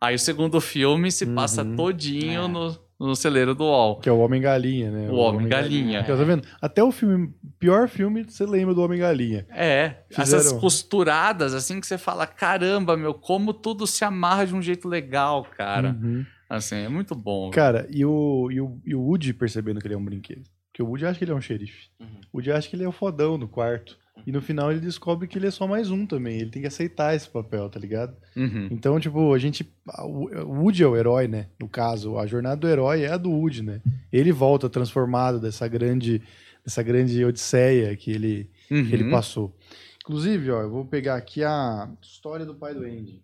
Aí o segundo filme se passa Uhum. todinho É. no, no celeiro do UOL. Que é o Homem-Galinha, né? O Homem-Galinha. Tá vendo? Até o filme, pior filme, você lembra do Homem-Galinha. É, Fizeram- essas costuradas assim que você fala, caramba, meu, como tudo se amarra de um jeito legal, cara. Uhum. Assim, é muito bom. Cara, e o, e, o, e o Woody percebendo que ele é um brinquedo. Porque o Woody acha que ele é um xerife. Uhum. O Woody acha que ele é o fodão no quarto. E no final ele descobre que ele é só mais um também. Ele tem que aceitar esse papel, tá ligado? Uhum. Então, tipo, a gente. O Woody é o herói, né? No caso, a jornada do herói é a do Woody, né? Ele volta transformado dessa grande, dessa grande odisseia que ele, Uhum. que ele passou. Inclusive, ó, eu vou pegar aqui a história do pai do Andy.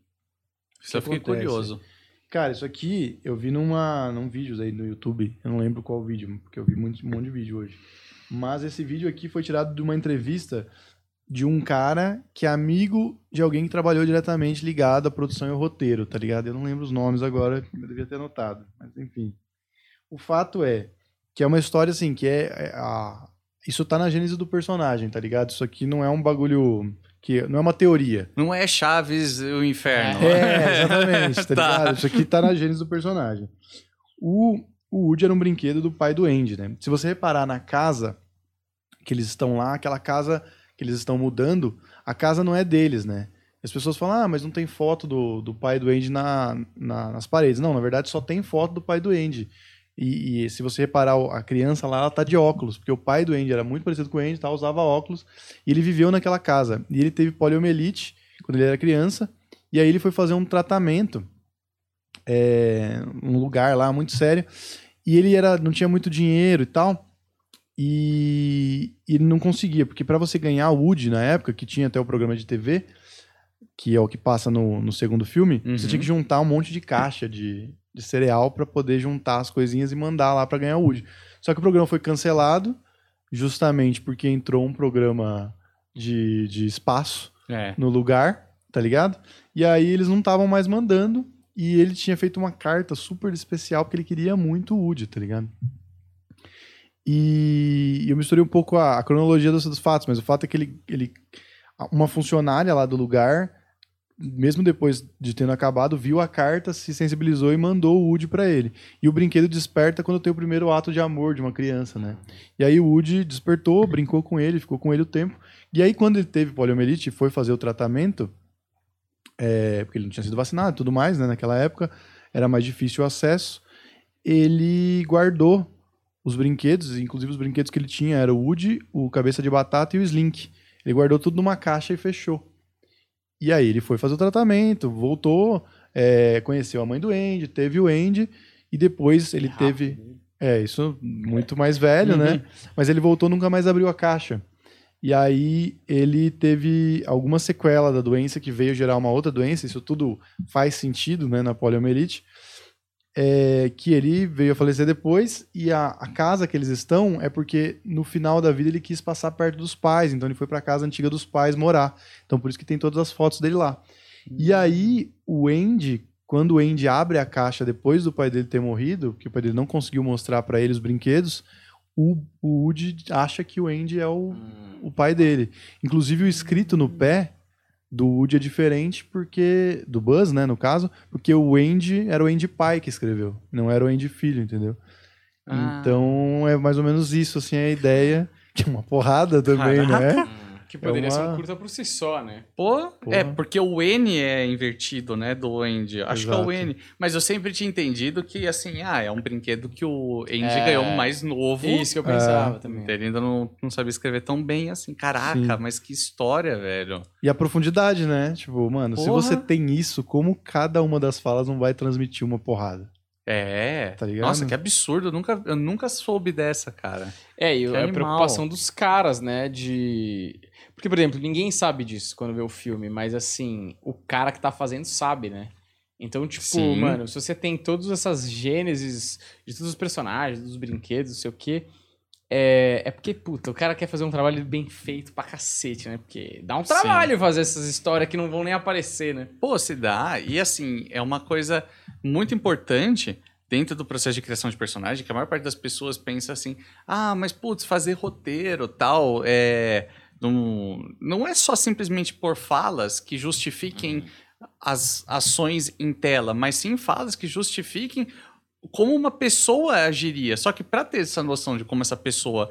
Isso eu fiquei acontece? curioso. Cara, isso aqui eu vi numa, num vídeo aí no YouTube. Eu não lembro qual vídeo, porque eu vi muito, um monte de vídeo hoje. Mas esse vídeo aqui foi tirado de uma entrevista de um cara que é amigo de alguém que trabalhou diretamente ligado à produção e ao roteiro, tá ligado? Eu não lembro os nomes agora, eu devia ter anotado. Mas enfim. O fato é que é uma história assim, que é, é a... Isso tá na gênese do personagem, tá ligado? Isso aqui não é um bagulho que não é uma teoria. Não é Chaves o inferno. É, exatamente, <laughs> tá, Tá. ligado? Isso aqui tá na gênese do personagem. O, o Woody era um brinquedo do pai do Andy, né? Se você reparar na casa que eles estão lá, aquela casa que eles estão mudando, a casa não é deles, né? As pessoas falam, ah, mas não tem foto do, do pai do Andy na, na- nas paredes. Não, na verdade só tem foto do pai do Andy. E, e se você reparar, a criança lá, ela tá de óculos, porque o pai do Andy era muito parecido com o Andy, tá? usava óculos, e ele viveu naquela casa. E ele teve poliomielite quando ele era criança, e aí ele foi fazer um tratamento é, num lugar lá muito sério. E ele era, não tinha muito dinheiro e tal. E, e ele não conseguia, porque para você ganhar o Woody na época, que tinha até o programa de TV, que é o que passa no, no segundo filme, Uhum. você tinha que juntar um monte de caixa de, de cereal para poder juntar as coisinhas e mandar lá para ganhar o Woody. Só que o programa foi cancelado, justamente porque entrou um programa de, de espaço É. no lugar, tá ligado? E aí eles não estavam mais mandando e ele tinha feito uma carta super especial porque ele queria muito o Woody, tá ligado? E eu misturei um pouco a, a cronologia dos, dos fatos, mas o fato é que ele, ele uma funcionária lá do lugar mesmo depois de tendo acabado, viu a carta, se sensibilizou e mandou o Woody pra ele. E o brinquedo desperta quando tem o primeiro ato de amor de uma criança, né? E aí o Woody despertou, brincou com ele, ficou com ele o tempo. E aí quando ele teve poliomielite e foi fazer o tratamento, é, porque ele não tinha sido vacinado e tudo mais, né? Naquela época era mais difícil o acesso. Ele guardou os brinquedos, inclusive os brinquedos que ele tinha era o Woody, o Cabeça de Batata e o Slink. Ele guardou tudo numa caixa e fechou. E aí ele foi fazer o tratamento, voltou, é, conheceu a mãe do Andy, teve o Andy, e depois ele teve. É, isso muito mais velho, né? Mas ele voltou nunca mais abriu a caixa. E aí ele teve alguma sequela da doença que veio gerar uma outra doença, isso tudo faz sentido, né, na poliomielite. É, que ele veio a falecer depois e a, a casa que eles estão é porque no final da vida ele quis passar perto dos pais, então ele foi para a casa antiga dos pais morar. Então por isso que tem todas as fotos dele lá. E aí o Andy, quando o Andy abre a caixa depois do pai dele ter morrido, que o pai dele não conseguiu mostrar para ele os brinquedos, o, o Woody acha que o Andy é o, o pai dele. Inclusive o escrito no pé do Woody é diferente porque do Buzz, né, no caso, porque o Andy era o Andy pai que escreveu, não era o Andy filho, entendeu? Ah. Então é mais ou menos isso assim a ideia, que é uma porrada também, Caraca. né? Que poderia ser uma- um curta por si só, né? Pô, Porra. é, porque o N é invertido, né, do Andy. Acho que é o Exato. N. Mas eu sempre tinha entendido que, assim, ah, é um brinquedo que o Andy É. ganhou mais novo. Isso que eu pensava também. Ele ainda não, não sabia escrever tão bem assim. Caraca, Sim. mas que história, velho. E a profundidade, né? Tipo, mano, se Porra. você tem isso, como cada uma das falas não vai transmitir uma porrada? É. Tá ligado? Nossa, que absurdo. Eu nunca, eu nunca soube dessa, cara. É, e Que a animal. preocupação dos caras, né? De. Porque, por exemplo, ninguém sabe disso quando vê o filme, mas assim, o cara que tá fazendo sabe, né? Então, tipo, Sim. mano, se você tem todas essas gênesis de todos os personagens, dos brinquedos, não sei o quê. É, é porque, puta, o cara quer fazer um trabalho bem feito pra cacete, né? Porque dá um Sim. trabalho fazer essas histórias que não vão nem aparecer, né? Pô, se dá. E assim, é uma coisa muito importante dentro do processo de criação de personagem, que a maior parte das pessoas pensa assim, ah, mas putz, fazer roteiro tal, é. Não, não é só simplesmente por falas que justifiquem as ações em tela, mas sim falas que justifiquem como uma pessoa agiria. Só que para ter essa noção de como essa pessoa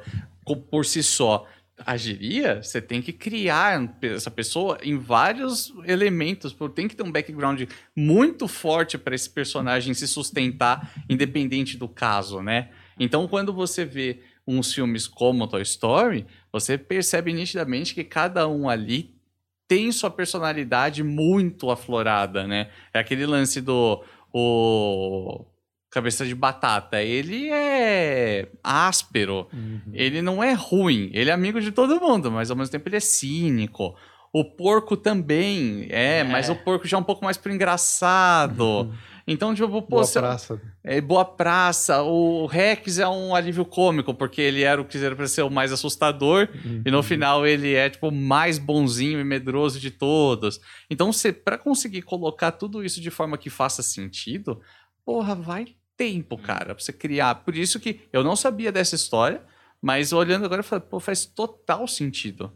por si só agiria, você tem que criar essa pessoa em vários elementos, tem que ter um background muito forte para esse personagem se sustentar, independente do caso, né? Então, quando você vê uns filmes como Toy Story, você percebe nitidamente que cada um ali tem sua personalidade muito aflorada, né? É aquele lance do o cabeça de batata. Ele é áspero, ele não é ruim, ele é amigo de todo mundo, mas ao mesmo tempo ele é cínico. O porco também é, É. mas o porco já é um pouco mais pro engraçado. Então, tipo, pô, Boa se- praça. é boa praça. O Rex é um alívio cômico, porque ele era o que era pra ser o mais assustador, e no final ele é, tipo, o mais bonzinho e medroso de todos. Então, você, pra conseguir colocar tudo isso de forma que faça sentido, porra, vai tempo, cara, pra você criar. Por isso que eu não sabia dessa história, mas olhando agora, eu falei, pô, faz total sentido.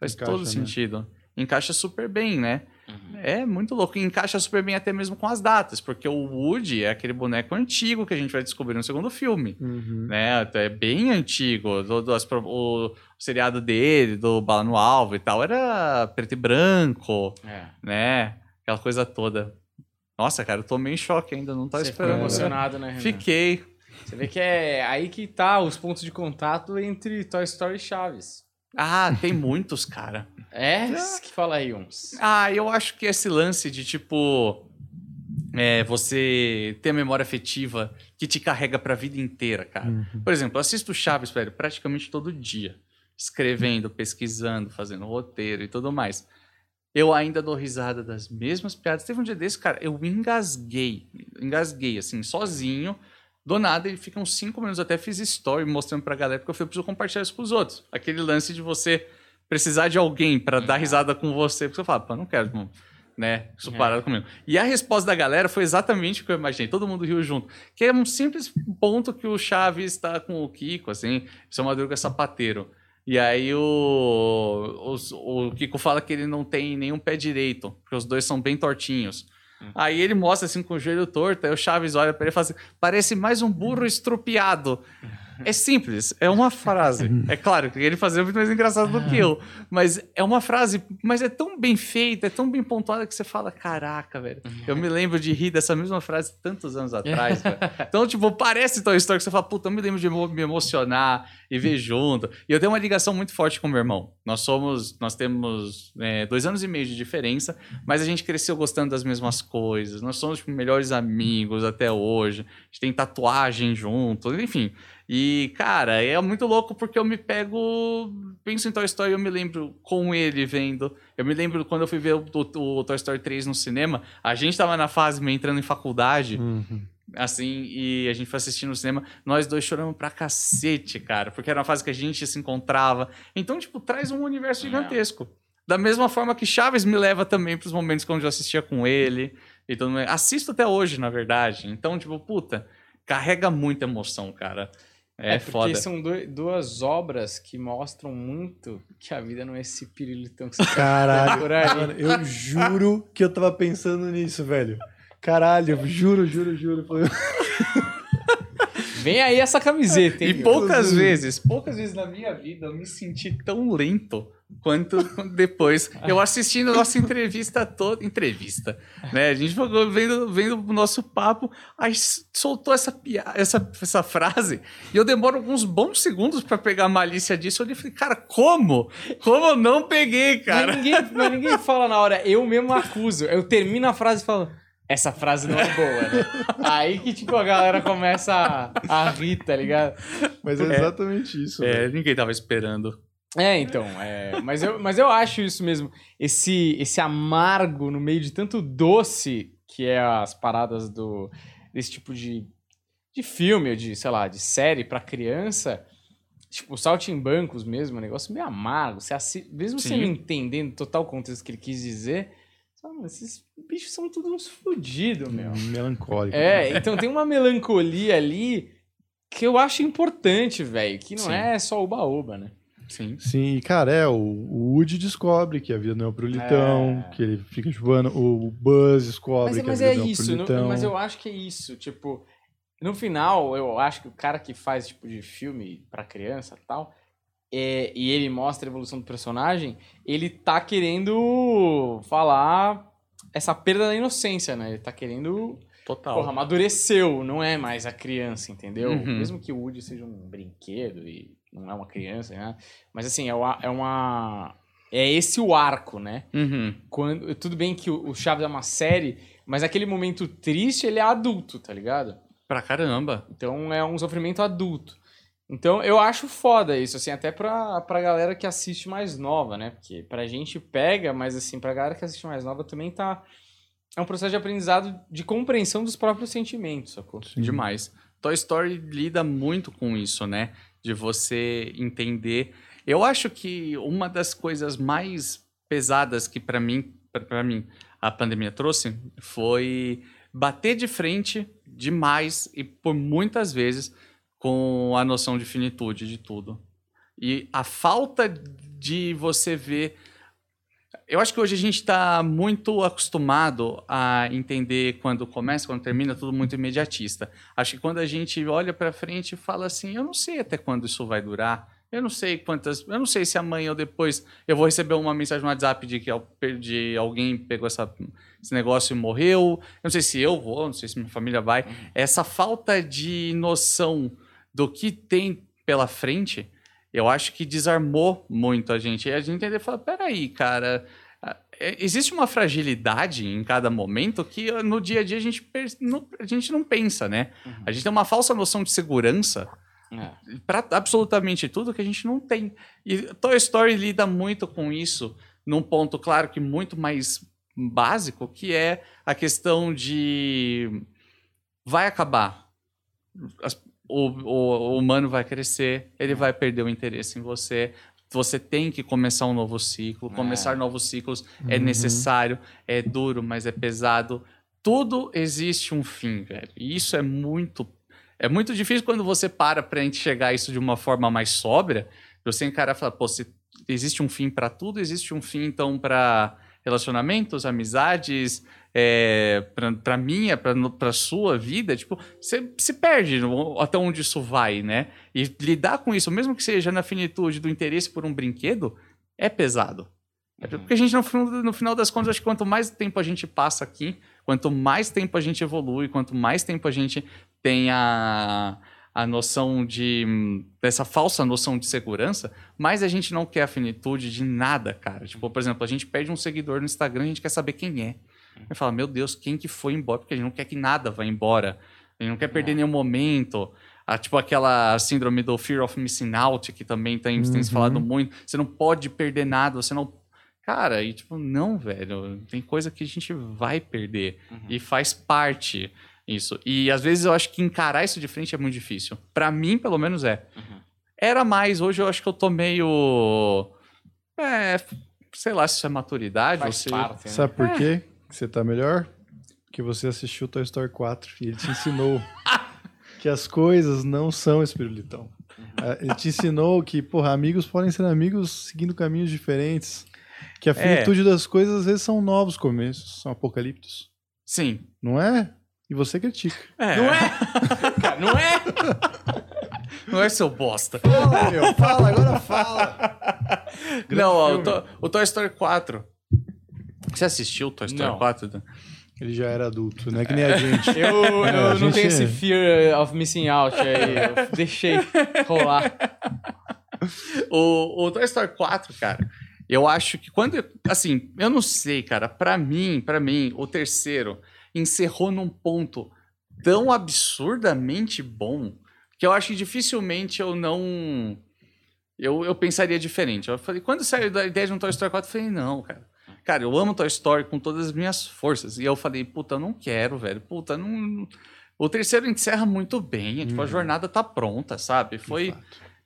Faz Encaixa, todo né? sentido. Encaixa super bem, né? Uhum. É muito louco. E encaixa super bem até mesmo com as datas, porque o Woody é aquele boneco antigo que a gente vai descobrir no segundo filme. Uhum. Né? É bem antigo. Do, do- as pro- o, seriado dele, do Bala no Alvo e tal, era preto e branco, É. né? Aquela coisa toda. Nossa, cara, eu tô meio em choque ainda, não tava Você ficou esperando. emocionado, né, Renan? Fiquei. Você vê que é aí que tá os pontos de contato entre Toy Story e Chaves. Ah, tem muitos, cara. É? Que fala aí uns. Ah, eu acho que esse lance de tipo. É, você ter a memória afetiva que te carrega pra vida inteira, cara. Uhum. Por exemplo, eu assisto Chaves, velho, praticamente todo dia. Escrevendo, pesquisando, fazendo roteiro e tudo mais. Eu ainda dou risada das mesmas piadas. Teve um dia desse, cara, eu engasguei. Engasguei, assim, sozinho. Do nada, ele fica uns cinco minutos. Até fiz story mostrando pra galera, porque eu falei, eu preciso compartilhar isso pros outros. Aquele lance de você precisar de alguém pra dar risada com você. Porque você fala, pô, não quero, irmão, né? Isso É. parado comigo. E a resposta da galera foi exatamente o que eu imaginei. Todo mundo riu junto. Que é um simples ponto que o Chaves está com o Kiko, assim. Seu Madruga é sapateiro. E aí o, os- o, Kiko fala que ele não tem nenhum pé direito, porque os dois são bem tortinhos. Aí ele mostra assim com o joelho torto, aí o Chaves olha pra ele e fala assim: parece mais um burro estrupiado. É simples, é uma frase. É claro que ele fazia muito mais engraçado do que eu. Mas é uma frase, mas é tão bem feita, é tão bem pontuada que você fala: caraca, velho. Eu me lembro de rir dessa mesma frase tantos anos atrás, velho. Então, tipo, parece Toy Story que você fala, puta, eu me lembro de me emocionar e ver junto. E eu tenho uma ligação muito forte com meu irmão. Nós somos, nós temos é, dois anos e meio de diferença, mas a gente cresceu gostando das mesmas coisas. Nós somos tipo, melhores amigos até hoje. A gente tem tatuagem junto, enfim. E, cara, é muito louco porque eu me pego. Penso em Toy Story, eu me lembro com ele vendo. Eu me lembro quando eu fui ver o, o- o Toy Story 3 no cinema. A gente tava na fase meio entrando em faculdade Uhum. assim, e a gente foi assistir no cinema, nós dois choramos pra cacete, cara, porque era uma fase que a gente se encontrava. Então, tipo, traz um universo gigantesco. Da mesma forma que Chaves me leva também pros momentos quando eu assistia com ele e tudo mais. Assisto até hoje, na verdade. Então, tipo, puta, carrega muita emoção, cara. É, É, porque foda. são duas obras que mostram muito que a vida não é esse pirilitão que <laughs> você tá Caralho, por aí. mano, eu juro que eu tava pensando nisso, velho. Caralho, eu juro, juro, juro. <laughs> Vem aí essa camiseta, hein? E poucas vezes, poucas vezes na minha vida eu me senti tão lento quanto <laughs> depois. Eu assistindo a nossa entrevista toda. Entrevista, né? A gente ficou vendo, vendo o nosso papo, aí soltou essa, essa, essa frase, e eu demoro alguns bons segundos pra pegar a malícia disso. Eu falei, cara, como? Como eu não peguei, cara? Mas ninguém, mas ninguém <laughs> fala na hora, eu mesmo acuso. Eu termino a frase e falo, essa frase não é boa, né? Aí que, tipo, a galera começa a, a rir, tá ligado? Mas é exatamente isso, É, velho. ninguém tava esperando. É, então, é, mas, eu, mas eu acho isso mesmo. Esse, esse amargo no meio de tanto doce que é as paradas do, desse tipo de, de filme, de, sei lá, de série pra criança. Tipo, saltimbancos mesmo, um negócio meio amargo. Você assi... Mesmo você Sim. não entendendo total o contexto que ele quis dizer, você fala, "Mano, esses bichos são todos uns fodidos, meu. Melancólico. É, então tem uma melancolia ali que eu acho importante, velho. Que não Sim. é só oba-oba, né? Sim. Sim, e, cara, é, o, o Woody descobre que a vida não é pro litão, É. que ele fica chupando, o Buzz descobre Mas, que mas a vida é não é isso, litão. mas eu acho que é isso. Tipo, no final, eu acho que o cara que faz tipo de filme pra criança e tal, é, e ele mostra a evolução do personagem, ele tá querendo falar essa perda da inocência, né? Ele tá querendo. Total. Porra, amadureceu, não é mais a criança, entendeu? Uhum. Mesmo que o Woody seja um brinquedo e não é uma criança, né? Mas assim, é uma. É, uma, é esse o arco, né? Uhum. quando tudo bem que o o Chaves é uma série, mas aquele momento triste ele é adulto, tá ligado? Pra caramba. Então é um sofrimento adulto. Então eu acho foda isso, assim, até pra, pra galera que assiste mais nova, né? Porque pra gente pega, mas assim, pra galera que assiste mais nova também tá. É um processo de aprendizado de compreensão dos próprios sentimentos, sacou? Sim. Demais. Toy Story lida muito com isso, né? De você entender. Eu acho que uma das coisas mais pesadas que pra mim, para mim, a pandemia trouxe foi bater de frente demais e por muitas vezes com a noção de finitude de tudo. E a falta de você ver eu acho que hoje a gente está muito acostumado a entender quando começa, quando termina, tudo muito imediatista. Acho que quando a gente olha para frente e fala assim, eu não sei até quando isso vai durar, eu não sei quantas, eu não sei se amanhã ou depois eu vou receber uma mensagem no WhatsApp de que de alguém pegou essa, esse negócio e morreu. Eu não sei se eu vou, não sei se minha família vai. Essa falta de noção do que tem pela frente eu acho que desarmou muito a gente. E a gente entendeu e falou: peraí, cara, é- existe uma fragilidade em cada momento que ah, no dia a dia a gente, a gente não pensa, né? Uhum. A gente tem uma falsa noção de segurança É. para absolutamente tudo que a gente não tem. E Toy Story lida muito com isso num ponto, claro que muito mais básico, que é a questão de vai acabar. As- o, o- o humano vai crescer, ele vai perder o interesse em você. Você tem que começar um novo ciclo. É. Começar novos ciclos é Uhum. necessário, é duro, mas é pesado. Tudo existe um fim, velho. E isso é muito é muito difícil quando você para para enxergar isso de uma forma mais sóbria. Você encarar e falar, pô, se existe um fim pra tudo, existe um fim, então, pra relacionamentos, amizades, é, pra, pra minha, pra sua vida, tipo, você se perde no- até onde isso vai, né? E lidar com isso, mesmo que seja na finitude do interesse por um brinquedo, é pesado. É porque a gente, no, no final das contas, acho que quanto mais tempo a gente passa aqui, quanto mais tempo a gente evolui, quanto mais tempo a gente tem a, a noção de. dessa falsa noção de segurança, mais a gente não quer a finitude de nada, cara. Tipo, por exemplo, a gente perde um seguidor no Instagram a gente quer saber quem é. Aí fala, meu Deus, quem que foi embora? Porque a gente não quer que nada vá embora. A gente não quer perder nenhum momento. Ah, tipo aquela síndrome do fear of missing out, que também tem, tem se Uhum. falado muito. Você não pode perder nada, você não. Cara, e tipo, não, velho. Tem coisa que a gente vai perder. E faz parte isso. E às vezes eu acho que encarar isso de frente é muito difícil. Pra mim, pelo menos, é. Uhum. Era mais, hoje eu acho que eu tô meio. É. Sei lá se isso é maturidade ou Faz se. parte, né? Sabe por quê que você tá melhor? Porque você assistiu Toy Story 4 e ele te ensinou <laughs> que as coisas não são espirulitão. Ah, Ele te ensinou que, porra, amigos podem ser amigos seguindo caminhos diferentes. Que a finitude das coisas às vezes são novos começos, são apocaliptos. Sim. Não é? E você critica. É. Não é? <laughs> Cara, não é? Não é seu bosta. Fala, meu, fala, agora fala. não, ó, o. To- o Toy Story 4. Você assistiu o Toy Story Não. 4? Dan? Ele já era adulto, não é que nem a gente. <laughs> Eu, É, eu a não gente- tenho esse fear of missing out aí. Eu deixei rolar. O, o Toy Story 4, cara, eu acho que quando. Assim, eu não sei, cara. Pra mim, para mim, o terceiro encerrou num ponto tão absurdamente bom que eu acho que dificilmente eu não. Eu, eu pensaria diferente. Eu falei, quando saiu da ideia de um Toy Story 4, eu falei, não, cara. Cara, eu amo Toy Story com todas as minhas forças. E eu falei, puta, eu não quero, velho. Puta, não. O terceiro encerra muito bem. Tipo, a Uhum. jornada tá pronta, sabe? Foi.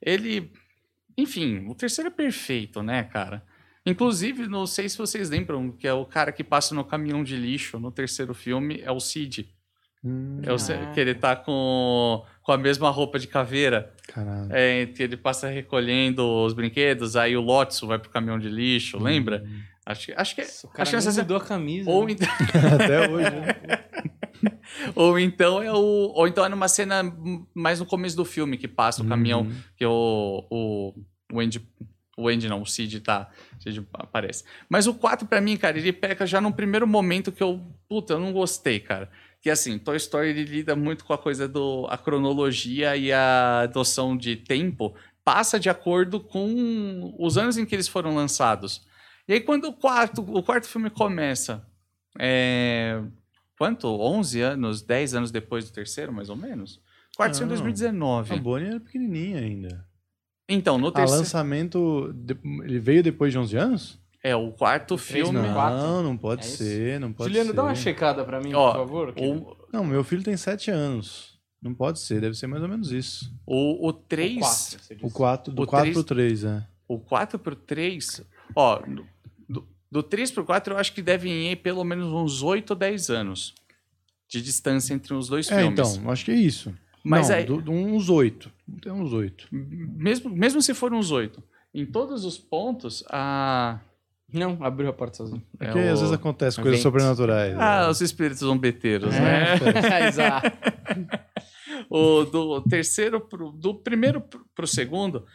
Ele. Enfim, o terceiro é perfeito, né, cara? Inclusive, não sei se vocês lembram que é o cara que passa no caminhão de lixo no terceiro filme, é o Cid. Hum, É o Cid, Ah. que ele tá com, com a mesma roupa de caveira. caralho. É, que ele passa recolhendo os brinquedos, aí o Lotso vai pro caminhão de lixo, lembra? Acho, que- acho que. O cara acho que essa- mudou a camisa. ou, né? então, <laughs> Até hoje, né? <laughs> ou então é o. Ou então é numa cena mais no começo do filme que passa o caminhão Uhum. que o, o, o Andy. O Andy não, o Cid tá. O Cid aparece. Mas o 4, pra mim, cara, ele peca já num primeiro momento que eu. Puta, eu não gostei, cara. Que assim, Toy Story ele lida muito com a coisa do. a cronologia e a noção de tempo passa de acordo com os anos em que eles foram lançados. E aí, quando o quarto, o quarto filme começa. É, quanto? 11 anos, 10 anos depois do terceiro, mais ou menos? O quarto saiu em Não. 2019. A Bonnie era pequenininha ainda. Então, no O terceiro. lançamento, de- ele veio depois de 11 anos? É, o quarto Três filme. não. quatro? Não, não pode É ser, não pode Juliano, ser. dá uma checada pra mim, Ó, por favor. O, Não, meu filho tem 7 anos. Não pode ser, deve ser mais ou menos isso. o, o O 3. quatro, você O disse. 4, do O 4 três- pro 3, é. O 4 pro 3. Ó, do, do 3 pro 4 eu acho que devem ir pelo menos uns 8 ou 10 anos de distância entre os dois É, filmes. então, acho que é isso. Mas não, aí- do- do- uns 8. Tem uns 8. Mesmo, mesmo se forem uns 8. Em todos os pontos, a. Não, abriu a porta sozinho. É É que o- às vezes acontece coisas sobrenaturais. Ah, né? os espíritos zombeteiros, É. né? <laughs> Exato. O do terceiro pro, do primeiro pro, pro segundo,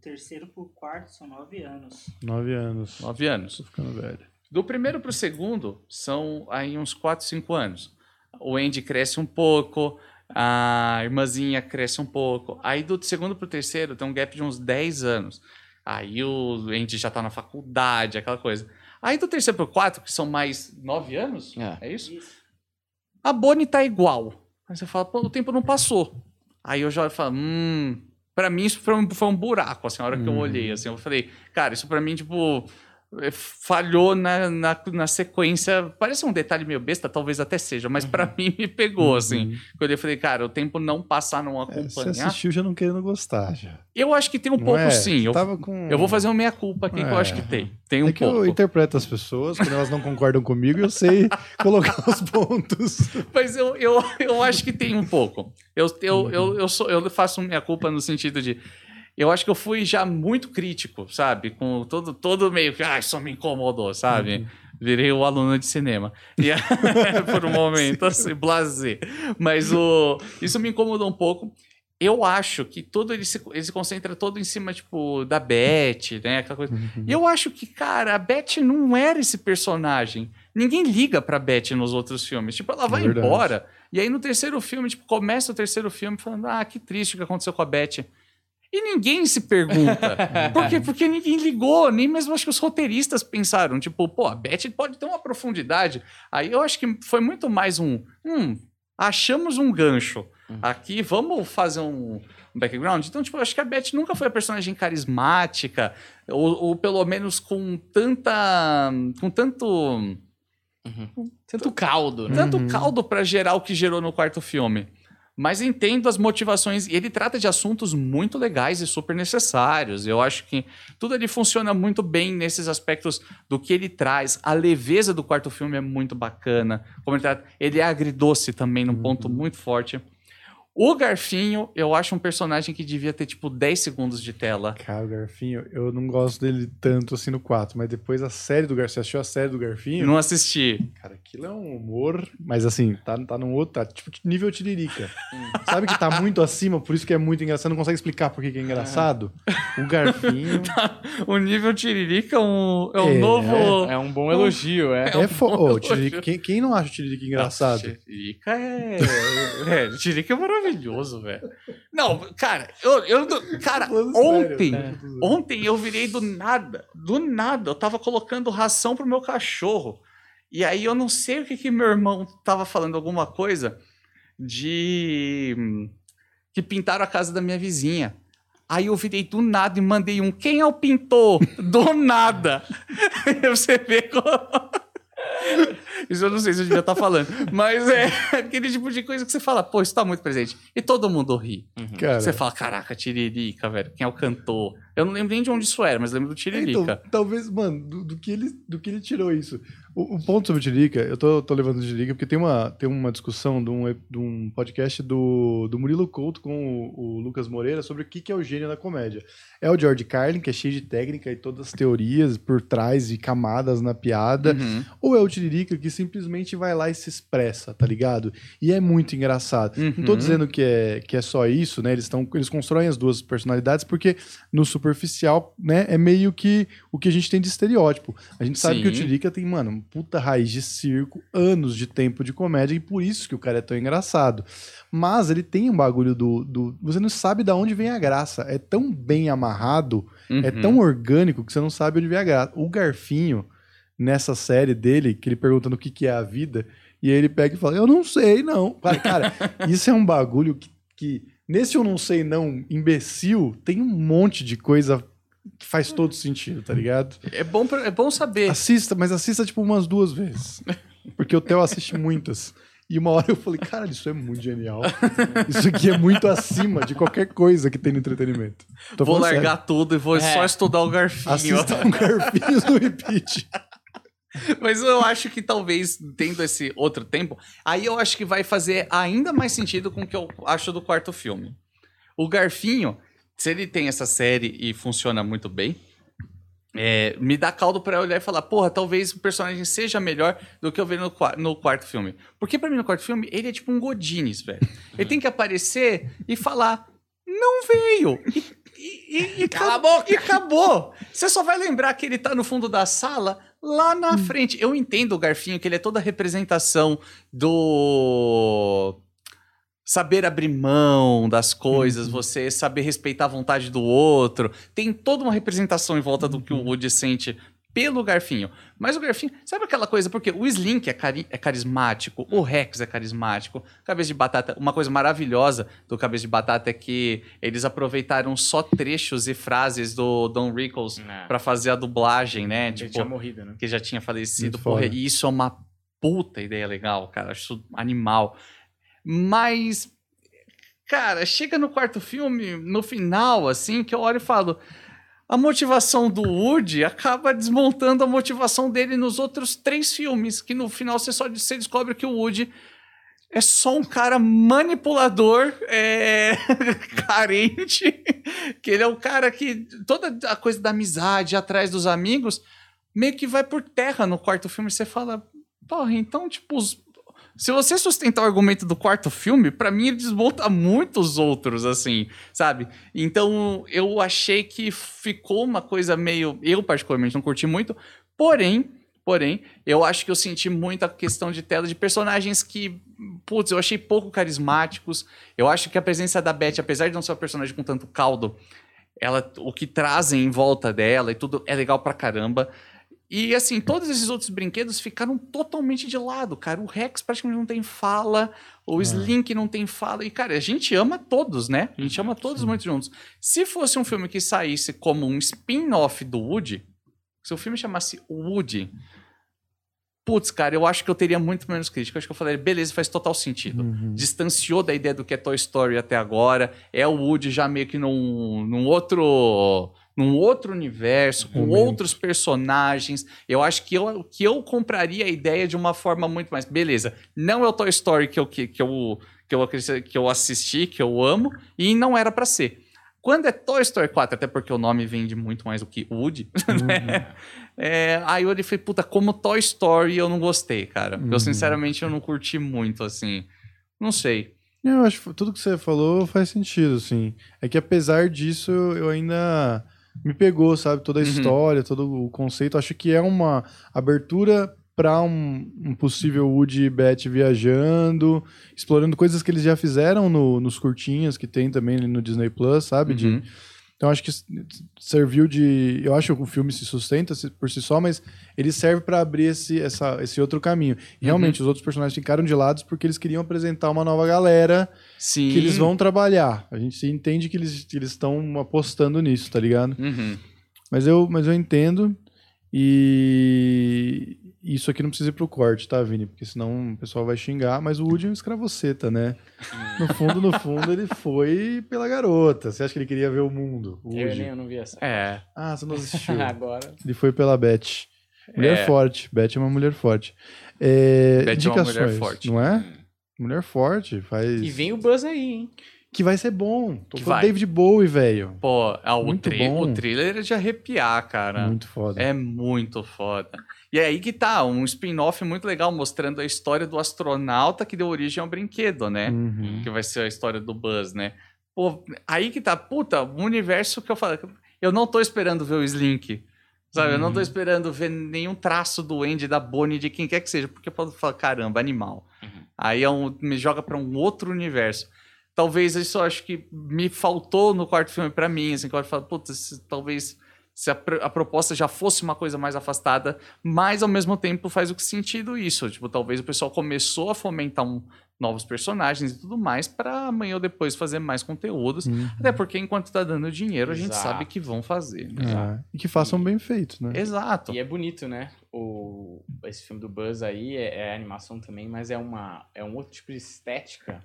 terceiro pro quarto são nove anos. 9 anos. 9 anos. Tô ficando velho. Do primeiro pro segundo, são aí uns 4, 5 anos. O Andy cresce um pouco, a irmãzinha cresce um pouco. Aí do segundo pro terceiro tem um gap de uns 10 anos. Aí o Andy já tá na faculdade, aquela coisa. Aí do terceiro pro quatro, que são mais 9 anos, É. é isso? Isso. A Bonnie tá igual. Aí você fala, pô, o tempo não passou. Aí eu já falo, hum. Pra mim, isso foi um, foi um buraco, assim, a hora que eu Uhum. olhei, assim, eu falei, cara, isso pra mim, tipo, falhou na, na, na sequência. Parece um detalhe meio besta, talvez até seja, mas pra mim me pegou, assim. Uhum. Quando eu falei, cara, o tempo não passar, não É, você acompanhar. assistiu já não querendo gostar, já. eu acho que tem um Não pouco, é? sim. Eu, com... eu vou fazer uma meia-culpa aqui, que eu É. acho que tem. Tem um é que pouco. eu interpreto as pessoas, quando elas não concordam comigo, eu sei <laughs> colocar os pontos. Mas eu, eu, eu acho que tem um pouco. Eu, eu, Uhum. eu, eu, sou, eu faço minha culpa no sentido de. Eu acho que eu fui já muito crítico, sabe? Com todo, todo meio que, ah, isso me incomodou, sabe? Uhum. Virei o aluno de cinema. E, <laughs> por um momento, <laughs> assim, blasé. Mas o, isso me incomodou um pouco. Eu acho que todo ele se, ele se concentra todo em cima, tipo, da Beth, né? Aquela coisa. Uhum. E eu acho que, cara, a Beth não era esse personagem. Ninguém liga pra Beth nos outros filmes. Tipo, ela vai Verdade. embora. E aí no terceiro filme, tipo, começa o terceiro filme falando: ah, que triste o que aconteceu com a Beth. E ninguém se pergunta. <laughs> Por quê? Porque ninguém ligou, nem mesmo acho que os roteiristas pensaram, tipo, pô, a Beth pode ter uma profundidade. Aí eu acho que foi muito mais um, hum, achamos um gancho aqui, vamos fazer um, background. Então, tipo, eu acho que a Beth nunca foi a personagem carismática, ou, ou pelo menos com tanta, com tanto Tanto caldo, né? tanto Uhum. caldo pra gerar o que gerou no quarto filme. Mas entendo as motivações. E ele trata de assuntos muito legais e super necessários. Eu acho que tudo ali funciona muito bem nesses aspectos do que ele traz. A leveza do quarto filme é muito bacana. Como ele, trata- ele é agridoce também, num ponto muito forte. O Garfinho, eu acho um personagem que devia ter, tipo, 10 segundos de tela. Cara, o Garfinho, eu não gosto dele tanto assim no 4, mas depois a série do Garfinho, você assistiu a série do Garfinho? Não assisti. Cara, aquilo é um humor, mas assim, tá, tá num outro, tá tipo nível tiririca. Sabe que tá muito acima, por isso que é muito engraçado, você não consegue explicar por que que é engraçado? O Garfinho <laughs> O nível Tiririca é um, é um É, novo. É um bom elogio, é. é fo... <laughs> bom Ô, Tiririca, quem, quem não acha o Tiririca engraçado? Tiririca é. é Tiririca é maravilhoso, velho. Não, cara, eu. eu cara, Falando sério, ontem. né? Ontem eu virei do nada. Do nada. Eu tava colocando ração pro meu cachorro. E aí eu não sei o que, que meu irmão tava falando, alguma coisa de. que pintaram a casa da minha vizinha. Aí eu virei do nada e mandei um. Quem é o pintor? Do nada. <laughs> Você vê como. Isso eu não sei se eu devia estar falando. Mas é <laughs> aquele tipo de coisa que você fala, pô, isso tá muito presente. E todo mundo ri. Cara, Você fala, caraca, Tiririca, velho. Quem é o cantor? Eu não lembro nem de onde isso era, mas lembro do Tiririca. Então, talvez, mano, do, do que ele, do que ele tirou isso. O, o ponto sobre o Tiririca, eu tô, tô levando o Tiririca porque tem uma, tem uma discussão de um, de um podcast do, do Murilo Couto com o, o Lucas Moreira sobre o que, que é o gênio da comédia. É o George Carlin, que é cheio de técnica e todas as teorias por trás e camadas na piada, Uhum. ou é o Tiririca que simplesmente vai lá e se expressa, tá ligado? E é muito engraçado. Não tô Uhum. dizendo que é, que é só isso, né? Eles, tão, eles constroem as duas personalidades porque no superficial, né, é meio que o que a gente tem de estereótipo. A gente sabe Sim. que o Tiririca tem, mano, puta raiz de circo, anos de tempo de comédia e por isso que o cara é tão engraçado. Mas ele tem um bagulho do, do você não sabe de onde vem a graça. É tão bem amarrado, é Uhum. tão orgânico que você não sabe onde vem a graça. O Garfinho, nessa série dele, que ele pergunta no que, que é a vida, e aí ele pega e fala, eu não sei, não. Cara, cara, <laughs> isso é um bagulho que, que, nesse eu não sei, não, imbecil, tem um monte de coisa que faz todo sentido, tá ligado? É bom, pra- é bom saber. Assista, mas assista tipo umas duas vezes. <laughs> Porque o Theo assiste muitas. E uma hora eu falei, cara, isso é muito genial. Isso aqui é muito acima de qualquer coisa que tem no entretenimento. Tô vou largar tudo e vou É. só estudar o sério. garfinho. Assista um Garfinhos no repeat. <laughs> Mas eu acho que talvez, tendo esse outro tempo, aí eu acho que vai fazer ainda mais sentido com o que eu acho do quarto filme. O Garfinho, se ele tem essa série e funciona muito bem, é, me dá caldo pra olhar e falar, porra, talvez o personagem seja melhor do que eu vi no, no quarto filme. Porque pra mim, no quarto filme, ele é tipo um Godines, velho. Ele tem que aparecer e falar, não veio. E, e- e- e Cala a acabou. boca. E acabou. Você só vai lembrar que ele tá no fundo da sala, lá na frente. Eu entendo o Garfinho, que ele é toda a representação do saber abrir mão das coisas, você saber respeitar a vontade do outro. Tem toda uma representação em volta do que o Woody sente pelo Garfinho. Mas o Garfinho, sabe aquela coisa? Porque o Slink é, cari- é carismático, o Rex é carismático, Cabeça de Batata. Uma coisa maravilhosa do Cabeça de Batata é que eles aproveitaram só trechos e frases do Don Rickles É. pra fazer a dublagem, né? Ele Tipo, tinha morrido, né? que já tinha falecido. Porra, e isso é uma puta ideia legal, cara. Acho isso animal. Mas, cara, chega no quarto filme, no final, assim, que eu olho e falo. A motivação do Woody acaba desmontando a motivação dele nos outros três filmes, que no final você só você descobre que o Woody é só um cara manipulador, é, <laughs> carente, que ele é o cara que toda a coisa da amizade atrás dos amigos meio que vai por terra no quarto filme. Você fala, porra, então, tipo, os- se você sustentar o argumento do quarto filme, pra mim ele desmonta muitos outros, assim, sabe? Então eu achei que ficou uma coisa meio. Eu, particularmente, não curti muito, porém. Porém, eu acho que eu senti muito a questão de tela de personagens que, putz, eu achei pouco carismáticos. Eu acho que a presença da Beth, apesar de não ser uma personagem com tanto caldo, ela, o que trazem em volta dela e tudo é legal pra caramba. E assim, todos esses outros brinquedos ficaram totalmente de lado, cara. O Rex praticamente não tem fala, o Slink não tem fala. E, cara, a gente ama todos, né? A gente ama todos muito juntos. Se fosse um filme que saísse como um spin-off do Woody, se o filme chamasse Woody, putz, cara, eu acho que eu teria muito menos crítica. Eu acho que eu falaria, beleza, faz total sentido Uhum. distanciou da ideia do que é Toy Story até agora. É o Woody já meio que num, num outro num outro universo, com Momento. outros personagens. Eu acho que eu, que eu compraria a ideia de uma forma muito mais. Beleza, não é o Toy Story que eu, que, que eu, que eu, que eu assisti, que eu amo, e não era pra ser. Quando é Toy Story 4, até porque o nome vende muito mais do que Woody, <laughs> né? É, aí eu falei, puta, como Toy Story eu não gostei, cara. Eu, Uhum. sinceramente, eu não curti muito, assim. Não sei. Eu acho que tudo que você falou faz sentido, sim. É que apesar disso, eu ainda me pegou, sabe? Toda a Uhum. história, todo o conceito. Acho que é uma abertura para um, um possível Woody e Beth viajando, explorando coisas que eles já fizeram no- nos curtinhos que tem também ali no Disney Plus, sabe? De- Uhum. Então acho que serviu de. Eu acho que o filme se sustenta por si só, mas ele serve para abrir esse, essa, esse outro caminho. E realmente, os outros personagens ficaram de lado porque eles queriam apresentar uma nova galera Sim. que eles vão trabalhar. A gente entende que eles que eles estão apostando nisso, tá ligado? Uhum. Mas eu, mas eu entendo. E isso aqui não precisa ir pro corte, tá, Vini? Porque senão o pessoal vai xingar. Mas o Woody é um escravoceta, né? No fundo, no fundo, ele foi pela garota. Você acha que ele queria ver o mundo? O Eu, nem, eu não vi essa. É. Ah, você não assistiu. <laughs> Agora. ele foi pela Beth. Mulher É. forte. Beth é uma mulher forte. É, Beth é uma mulher forte. Não é? Mulher forte. Faz... E vem o Buzz aí, hein? Que vai ser bom. Tô Que falando vai. David Bowie, velho. Pô, ah, o, Muito tri- bom. o thriller é de arrepiar, cara. Muito foda. É muito foda. E é aí que tá, um spin-off muito legal, mostrando a história do astronauta que deu origem ao brinquedo, né? Uhum. Que vai ser a história do Buzz, né? Pô, aí que tá, puta, um universo que eu falo. Eu não tô esperando ver o Slink. Sabe? Eu não tô Uhum. esperando ver nenhum traço do Andy, da Bonnie, de quem quer que seja, porque eu posso falar, caramba, animal. Uhum. Aí é um- me joga pra um outro universo. Talvez isso eu acho que me faltou no quarto filme pra mim, assim, que eu falo, putz, talvez se a, a proposta já fosse uma coisa mais afastada, mas ao mesmo tempo faz o que sentido isso. Tipo, talvez o pessoal começou a fomentar um- novos personagens e tudo mais pra amanhã ou depois fazer mais conteúdos. Uhum. Até porque enquanto tá dando dinheiro, a gente Exato. sabe que vão fazer. né? É. E que façam bem feito, né? Exato. E é bonito, né? O, esse filme do Buzz aí é, é animação também, mas é, uma, é um outro tipo de estética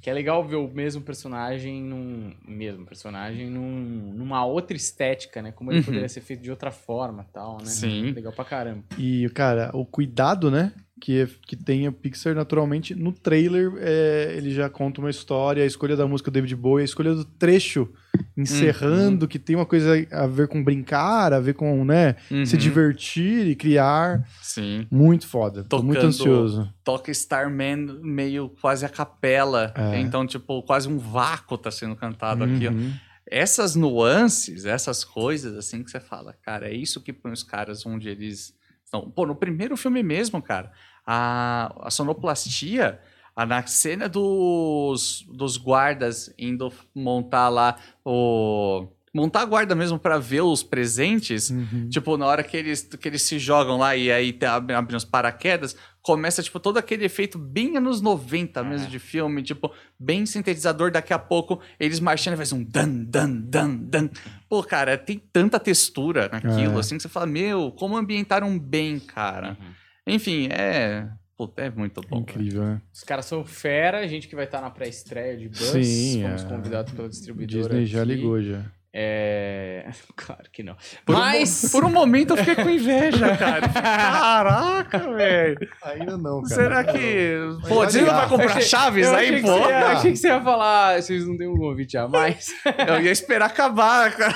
que é legal ver o mesmo personagem num. Mesmo personagem num, numa outra estética, né? Como ele Uhum. poderia ser feito de outra forma tal, né? Sim. Legal pra caramba. E, cara, o cuidado, né? Que, que tem a Pixar naturalmente. No trailer, é, ele já conta uma história, a escolha da música do David Bowie, a escolha do trecho encerrando, que tem uma coisa a ver com brincar, a ver com, né? Se Uhum. divertir e criar. Sim. Muito foda. Tô muito Tocando- ansioso. Toca Starman meio quase a capela. É. Então, tipo, quase um vácuo tá sendo cantado aqui. ó. Uhum. Essas nuances, essas coisas, assim, que você fala, cara, é isso que põe os caras onde eles estão. Pô, no primeiro filme mesmo, cara, a, a sonoplastia, na cena dos, dos guardas indo montar lá o. Montar a guarda mesmo pra ver os presentes. Uhum. Tipo, na hora que eles, que eles se jogam lá e aí te- abrem, os paraquedas, começa, tipo, todo aquele efeito bem anos 90 mesmo É. de filme, tipo, bem sintetizador. Daqui a pouco, eles marchando e faz um dan, dan, dan, dan. Pô, cara, tem tanta textura naquilo, É. assim, que você fala, meu, como ambientaram bem, cara. Uhum. Enfim, é... Puta, é muito bom. Incrível, né? Os caras são fera, a gente que vai estar na pré-estreia de Buzz. Sim, Fomos é. convidados pela distribuidora. Disney já aqui. ligou já. É... <laughs> Claro que não. Por, Mas... um, <laughs> por um momento eu fiquei com inveja, <laughs> cara. Eu Caraca, velho. Ainda não, cara. Será que. Mas Pô, não ligar. vai comprar Achei- chaves eu aí, pô? Ia- achei que você ia falar, vocês não têm um convite a mais. Eu ia esperar acabar, cara.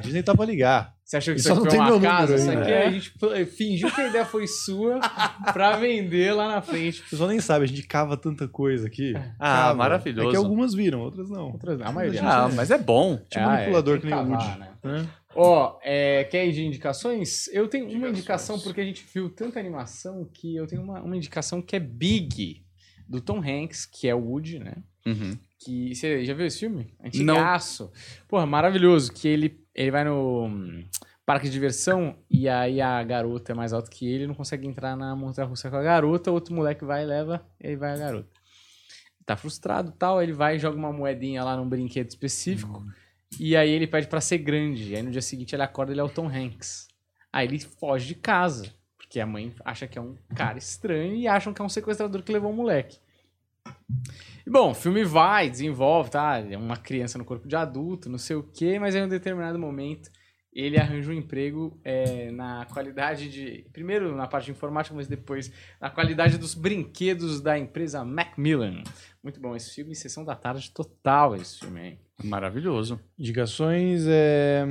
Disney tá pra ligar. Você achou que isso só aqui não foi tem uma meu número casa? Isso aqui a gente pl- fingiu que a ideia foi sua <laughs> pra vender lá na frente. O pessoal nem sabe, a gente cava tanta coisa aqui. Ah, Cava. maravilhoso. É que algumas viram, outras não. Outras- A maioria. Ah, mas é bom. Tipo Ah, manipulador é, que nem o cavar, Woody. né? né? Ó, é, quer ir de indicações? Eu tenho uma indicação porque a gente viu tanta animação que eu tenho uma, uma indicação que é Big, do Tom Hanks, que é o Woody, né? Uhum. Que você já viu esse filme? Antigaço. Porra, maravilhoso. Que ele, ele vai no hum, parque de diversão e aí a garota é mais alta que ele, não consegue entrar na montanha russa com a garota, outro moleque vai e leva, e aí vai a garota. Tá frustrado e tal, ele vai e joga uma moedinha lá num brinquedo específico e aí ele pede pra ser grande. E aí no dia seguinte ele acorda ele é o Tom Hanks. Aí ele foge de casa, porque a mãe acha que é um cara estranho e acham que é um sequestrador que levou o moleque. E, bom, o filme vai, desenvolve, tá? É uma criança no corpo de adulto, não sei o quê, mas aí em um determinado momento ele arranja um emprego é, na qualidade de. Primeiro na parte de informática, mas depois na qualidade dos brinquedos da empresa Macmillan. Muito bom esse filme, sessão da tarde total esse filme, hein? Maravilhoso. Indicações é.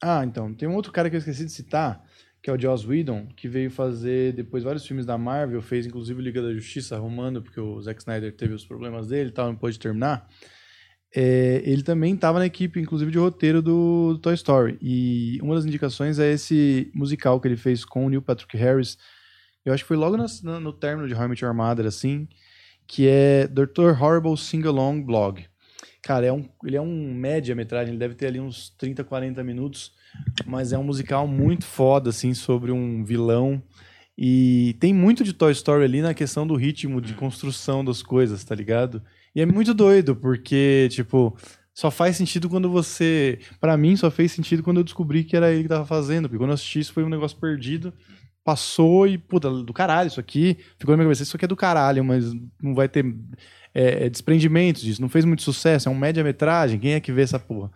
Ah, então, tem um outro cara que eu esqueci de citar, que é o Joss Whedon, que veio fazer depois vários filmes da Marvel, fez inclusive Liga da Justiça arrumando, porque o Zack Snyder teve os problemas dele e tal, não pôde terminar. É, ele também estava na equipe, inclusive, de roteiro do, do Toy Story. E uma das indicações é esse musical que ele fez com o Neil Patrick Harris. Eu acho que foi logo no, no término de How I Met Your Mother, assim, que é Dr. Horrible Sing-Along Blog. Cara, é um, ele é um média-metragem, ele deve ter ali uns 30, 40 minutos, mas é um musical muito foda, assim, sobre um vilão. E tem muito de Toy Story ali na questão do ritmo de construção das coisas, tá ligado? E é muito doido, porque, tipo, só faz sentido quando você. Pra mim, só fez sentido quando eu descobri que era ele que tava fazendo, porque quando eu assisti isso foi um negócio perdido. Passou e, puta, do caralho, isso aqui ficou na minha cabeça. Isso aqui é do caralho, mas não vai ter é, é, desprendimentos disso. Não fez muito sucesso, é um média-metragem. Quem é que vê essa porra?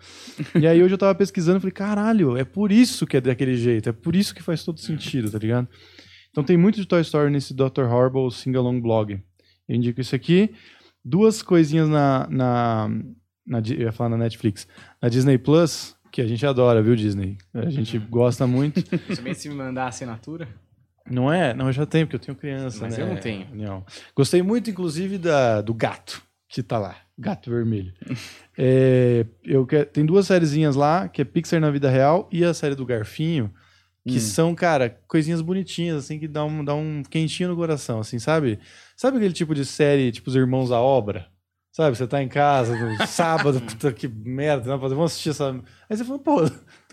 e aí hoje eu tava pesquisando e falei, caralho, é por isso que é daquele jeito, é por isso que faz todo sentido, tá ligado? Então tem muito de Toy Story nesse Dr. Horrible Sing-Along Blog. Eu indico isso aqui. Duas coisinhas na, na, na. Eu ia falar na Netflix. Na Disney Plus, que a gente adora, viu, Disney? A gente gosta muito. Somente se me mandar a assinatura. Não é? Não, eu já tenho, porque eu tenho criança, Mas né? eu não tenho. Não. Gostei muito, inclusive, da, do gato que tá lá. Gato vermelho. <laughs> É, eu que- tem duas sériezinhas lá, que é Pixar na vida real e a série do Garfinho, que Hum. são, cara, coisinhas bonitinhas, assim, que dá um, dá um quentinho no coração, assim, sabe? Sabe aquele tipo de série, tipo Os Irmãos à Obra? Sabe, você tá em casa, no <laughs> sábado, puta que merda, não, vamos assistir essa... Aí você fala, pô,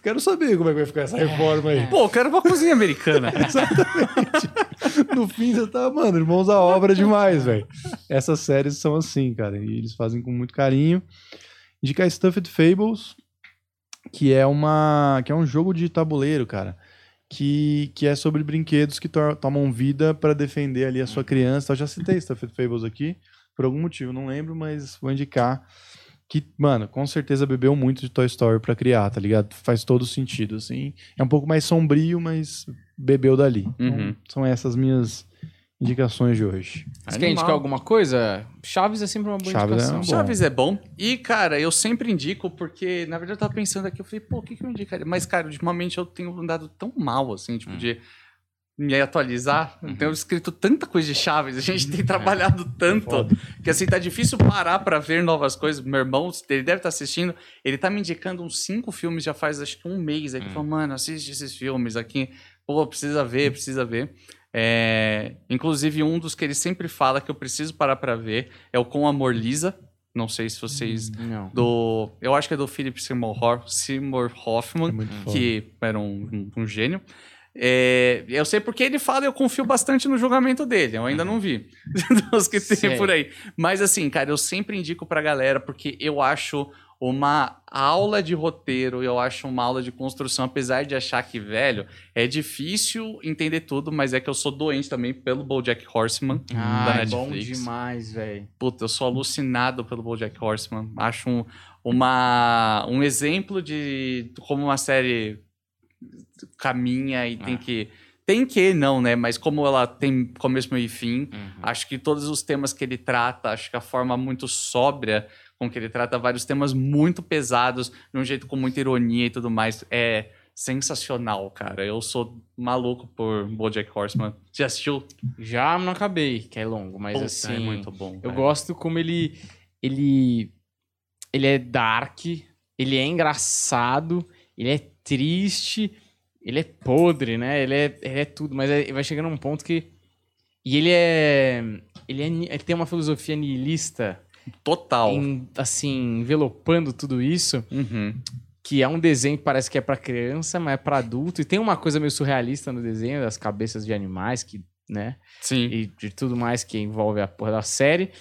quero saber como é que vai ficar essa reforma aí. Pô, eu quero uma cozinha americana. <laughs> no fim você tá, mano, irmãos à obra demais, velho. Essas séries são assim, cara, e eles fazem com muito carinho. Indicar Stuffed Fables, que é uma que é um jogo de tabuleiro, cara, que, que é sobre brinquedos que to- tomam vida pra defender ali a sua criança. Eu já citei Stuffed Fables aqui, por algum motivo, não lembro, mas vou indicar que, mano, com certeza bebeu muito de Toy Story pra criar, tá ligado? Faz todo sentido, assim. É um pouco mais sombrio, mas bebeu dali. Então, Uhum. são essas minhas indicações de hoje. Você quer indicar alguma coisa? Chaves é sempre uma boa Chaves é indicação. uma Chaves é bom. E, cara, eu sempre indico, porque, na verdade, eu tava pensando aqui, eu falei, pô, o que, que eu indicaria? Mas, cara, ultimamente eu tenho andado tão mal, assim, tipo, de me atualizar. Eu tenho escrito tanta coisa de Chaves, a gente tem trabalhado tanto, Foda. que, assim, tá difícil parar pra ver novas coisas. Meu irmão, ele deve estar assistindo, ele tá me indicando uns cinco filmes já faz, acho que um mês. Aí ele falou, mano, assiste esses filmes aqui. Pô, precisa ver, precisa ver. É, inclusive, um dos que ele sempre fala que eu preciso parar pra ver é o Com Amor Lisa. Não sei se vocês. Não. Do, eu acho que é do Philip Seymour, Ho- Seymour Hoffman, É que era um, um- um gênio. É, eu sei porque ele fala e eu confio bastante no julgamento dele. Eu ainda não vi <laughs> dos que tem por aí. Mas assim, cara, eu sempre indico pra galera porque eu acho uma aula de roteiro, eu acho uma aula de construção, apesar de achar que, velho, é difícil entender tudo, mas é que eu sou doente também pelo BoJack Horseman Ah, da é bom Netflix. demais, velho. Puta, eu sou alucinado pelo BoJack Horseman. Acho um, uma, um exemplo de como uma série caminha e tem Ah. que... Tem que, não, né? Mas como ela tem começo, meio e fim, Uhum. acho que todos os temas que ele trata, acho que a forma muito sóbria com que ele trata vários temas muito pesados, de um jeito com muita ironia e tudo mais, é sensacional, cara. Eu sou maluco por BoJack Horseman. Já assistiu? Já não acabei, que é longo, mas Puta, assim. é muito bom. Eu velho. gosto como ele. Ele. Ele é dark, ele é engraçado, ele é triste, ele é podre, né? Ele é, ele é tudo, mas é- vai chegando um ponto que. E ele é. Ele, é, ele tem uma filosofia nihilista, Total. em- assim, envelopando tudo isso, Uhum. que é um desenho que parece que é pra criança, mas é pra adulto. E tem uma coisa meio surrealista no desenho, das cabeças de animais, que, né? Sim. e de tudo mais que envolve a porra da série.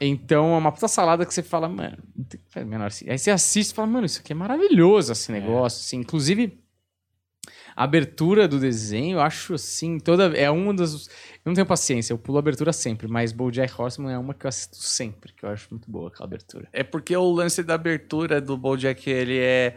Então é uma puta salada que você fala, mano, não tem menor. Aí você assiste e fala, mano, isso aqui é maravilhoso, esse negócio. Assim. Inclusive, a abertura do desenho, eu acho assim, toda. É uma das. Eu não tenho paciência, eu pulo a abertura sempre, mas Bojack Horseman é uma que eu assisto sempre, que eu acho muito boa aquela abertura. É porque o lance da abertura do BoJack, ele é...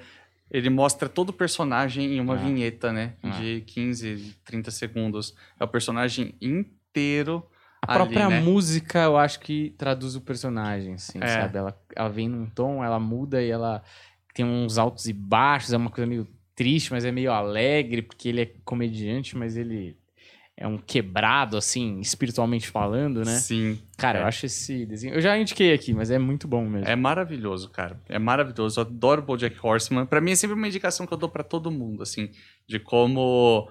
Ele mostra todo o personagem em uma Ah. vinheta, né? Ah. De 15, 30 segundos. É o personagem inteiro A ali, própria né? música, eu acho que traduz o personagem, assim, É. sabe? Ela, ela vem num tom, ela muda e ela tem uns altos e baixos, é uma coisa meio triste, mas é meio alegre, porque ele é comediante, mas ele é um quebrado, assim, espiritualmente falando, né? Sim. Cara, eu É. acho esse desenho... Eu já indiquei aqui, mas é muito bom mesmo. É maravilhoso, cara. É maravilhoso. Eu adoro BoJack Horseman. Pra mim é sempre uma indicação que eu dou pra todo mundo, assim, de como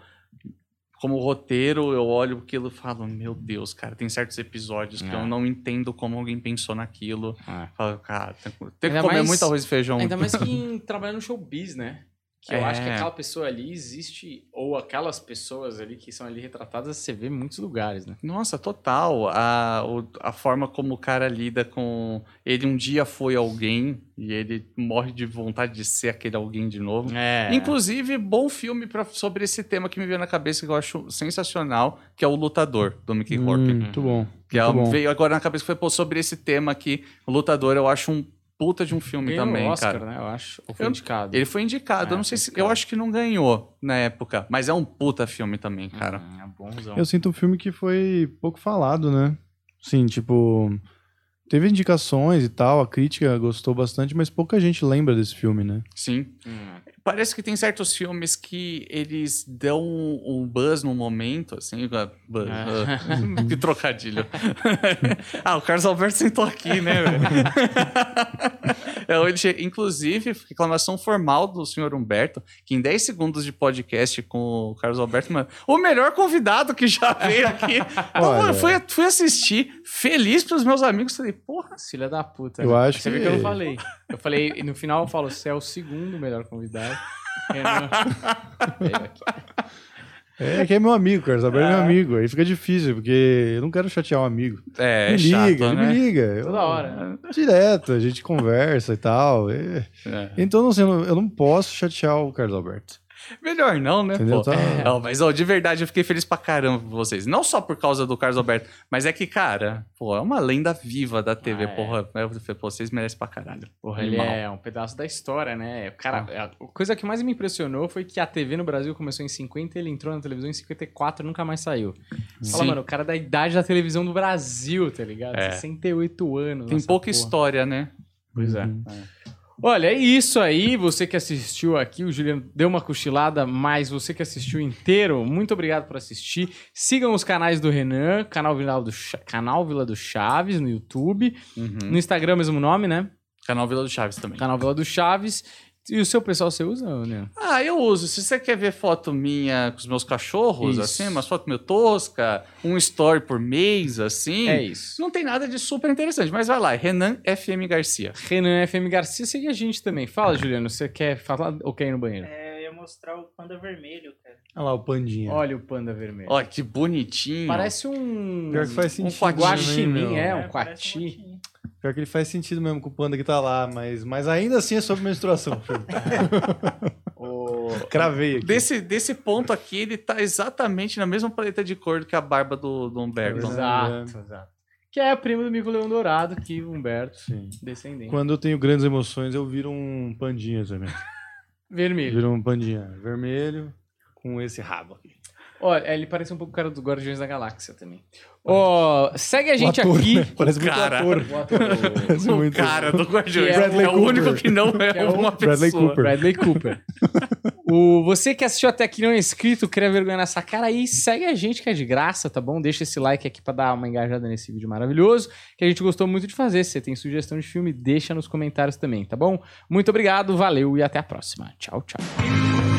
como roteiro eu olho aquilo e falo, meu Deus, cara, tem certos episódios que É. eu não entendo como alguém pensou naquilo. É. Falo, cara, tem, tem que comer mais- muito arroz e feijão. Ainda mais que <laughs> trabalhando no showbiz, né? Que eu É. acho que aquela pessoa ali existe, ou aquelas pessoas ali que são ali retratadas, você vê em muitos lugares, né? Nossa, total. A, o- a forma como o cara lida com. Ele um dia foi alguém e ele morre de vontade de ser aquele alguém de novo. É. Inclusive, bom filme pra, sobre esse tema que me veio na cabeça que eu acho sensacional, que é o Lutador, do Mickey Hum, Rourke. muito bom. Que é, muito bom. veio agora na cabeça que foi pô, sobre esse tema aqui. O Lutador, eu acho um puta de um filme Ganhou também, Oscar, cara. né? Eu acho. Ou foi Eu- indicado. Ele foi indicado, É, eu não sei se. indicado. Eu acho que não ganhou na época, mas é um puta filme também, cara. Hum, é bonzão. Eu sinto um filme que foi pouco falado, né? Sim, tipo. Teve indicações e tal, a crítica gostou bastante, mas pouca gente lembra desse filme, né? Sim. Hum. Parece que tem certos filmes que eles dão um, buzz no momento, assim. Buzz, É. <laughs> uh, que trocadilho. <laughs> ah, o Carlos Alberto sentou aqui, né, velho? <laughs> É, ele che- Inclusive, reclamação formal do senhor Humberto, que em 10 segundos de podcast com o Carlos Alberto, mano, o melhor convidado que já veio aqui. <laughs> Então, mano, fui, fui assistir, feliz pelos meus amigos. Falei, porra, Filha da puta. Eu né? acho Você viu que- que eu não falei. Eu falei, e no final eu falo, você é o segundo melhor convidado. <laughs> Renan. Aqui. É que é meu amigo, Carlos Alberto é meu Ah. amigo. Aí fica difícil, porque eu não quero chatear um amigo. é, me chato, liga, ele né? me liga. Eu- Toda hora. Direto, a gente conversa e tal. é. É. Então, assim, eu não, eu não posso chatear o Carlos Alberto. Melhor não, né? Entendeu? pô? Tá- Não, mas ó, de verdade eu fiquei feliz pra caramba por vocês. Não só por causa do Carlos Alberto, mas é que, cara, pô, é uma lenda viva da TV, Ah, é. porra. Eu falei, pô, vocês merecem pra caralho. Porra, Ele animal. é um pedaço da história, né? Cara, a coisa que mais me impressionou foi que a TV no Brasil começou em 50, ele entrou na televisão em 54 e nunca mais saiu. Fala, Sim. mano, o cara é da idade da televisão do Brasil, tá ligado? É. 68 anos. Tem pouca porra. história, né? Pois é. Uhum. Olha, é isso aí. Você que assistiu aqui, o Juliano deu uma cochilada, mas você que assistiu inteiro, muito obrigado por assistir. Sigam os canais do Renan, canal Vila do, Cha- canal Vila do Chaves no YouTube. Uhum. No Instagram, mesmo nome, né? Canal Vila do Chaves também. Canal Vila do Chaves. E o seu pessoal você usa, né? Ah, eu uso. Se você quer ver foto minha com os meus cachorros, Isso. assim, umas fotos meio tosca, um story por mês, assim. É isso. Não tem nada de super interessante, mas vai lá, Renan FM Garcia. Renan FM Garcia, segue a gente também. Fala, Juliano, você quer falar ou quer ir no banheiro? É, eu ia mostrar o panda vermelho, cara. Olha lá o Pandinha. Olha o panda vermelho. Olha que bonitinho. Parece um. Pior que faz um sentido. guaxinim, também, meu. é, um parece coati. motinho. Pior que ele faz sentido mesmo com o panda que tá lá, mas, mas ainda assim é sobre menstruação. <laughs> O... Cravei aqui. Desse, desse ponto aqui, ele tá exatamente na mesma paleta de cor que a barba do, do Humberto. É Exato, exato. Que é a prima do Mico Leão Dourado, que o Humberto, Sim. descendente. Quando eu tenho grandes emoções, eu viro um pandinha também. Vermelho. Viro um pandinha vermelho com esse rabo aqui. Olha, ele parece um pouco o cara do Guardiões da Galáxia também. Ó, segue a gente O ator, aqui. né? Parece muito Cara. ator. O ator O muito cara do Guardiões é é, o único que não é, Que é o uma Bradley pessoa. Cooper. Bradley Cooper. o, você que assistiu até aqui e não é inscrito, cria vergonha nessa cara aí, segue a gente que é de graça, tá bom? Deixa esse like aqui pra dar uma engajada nesse vídeo maravilhoso, que a gente gostou muito de fazer. Se você tem sugestão de filme, deixa nos comentários também, tá bom? Muito obrigado, valeu e até a próxima. Tchau, tchau.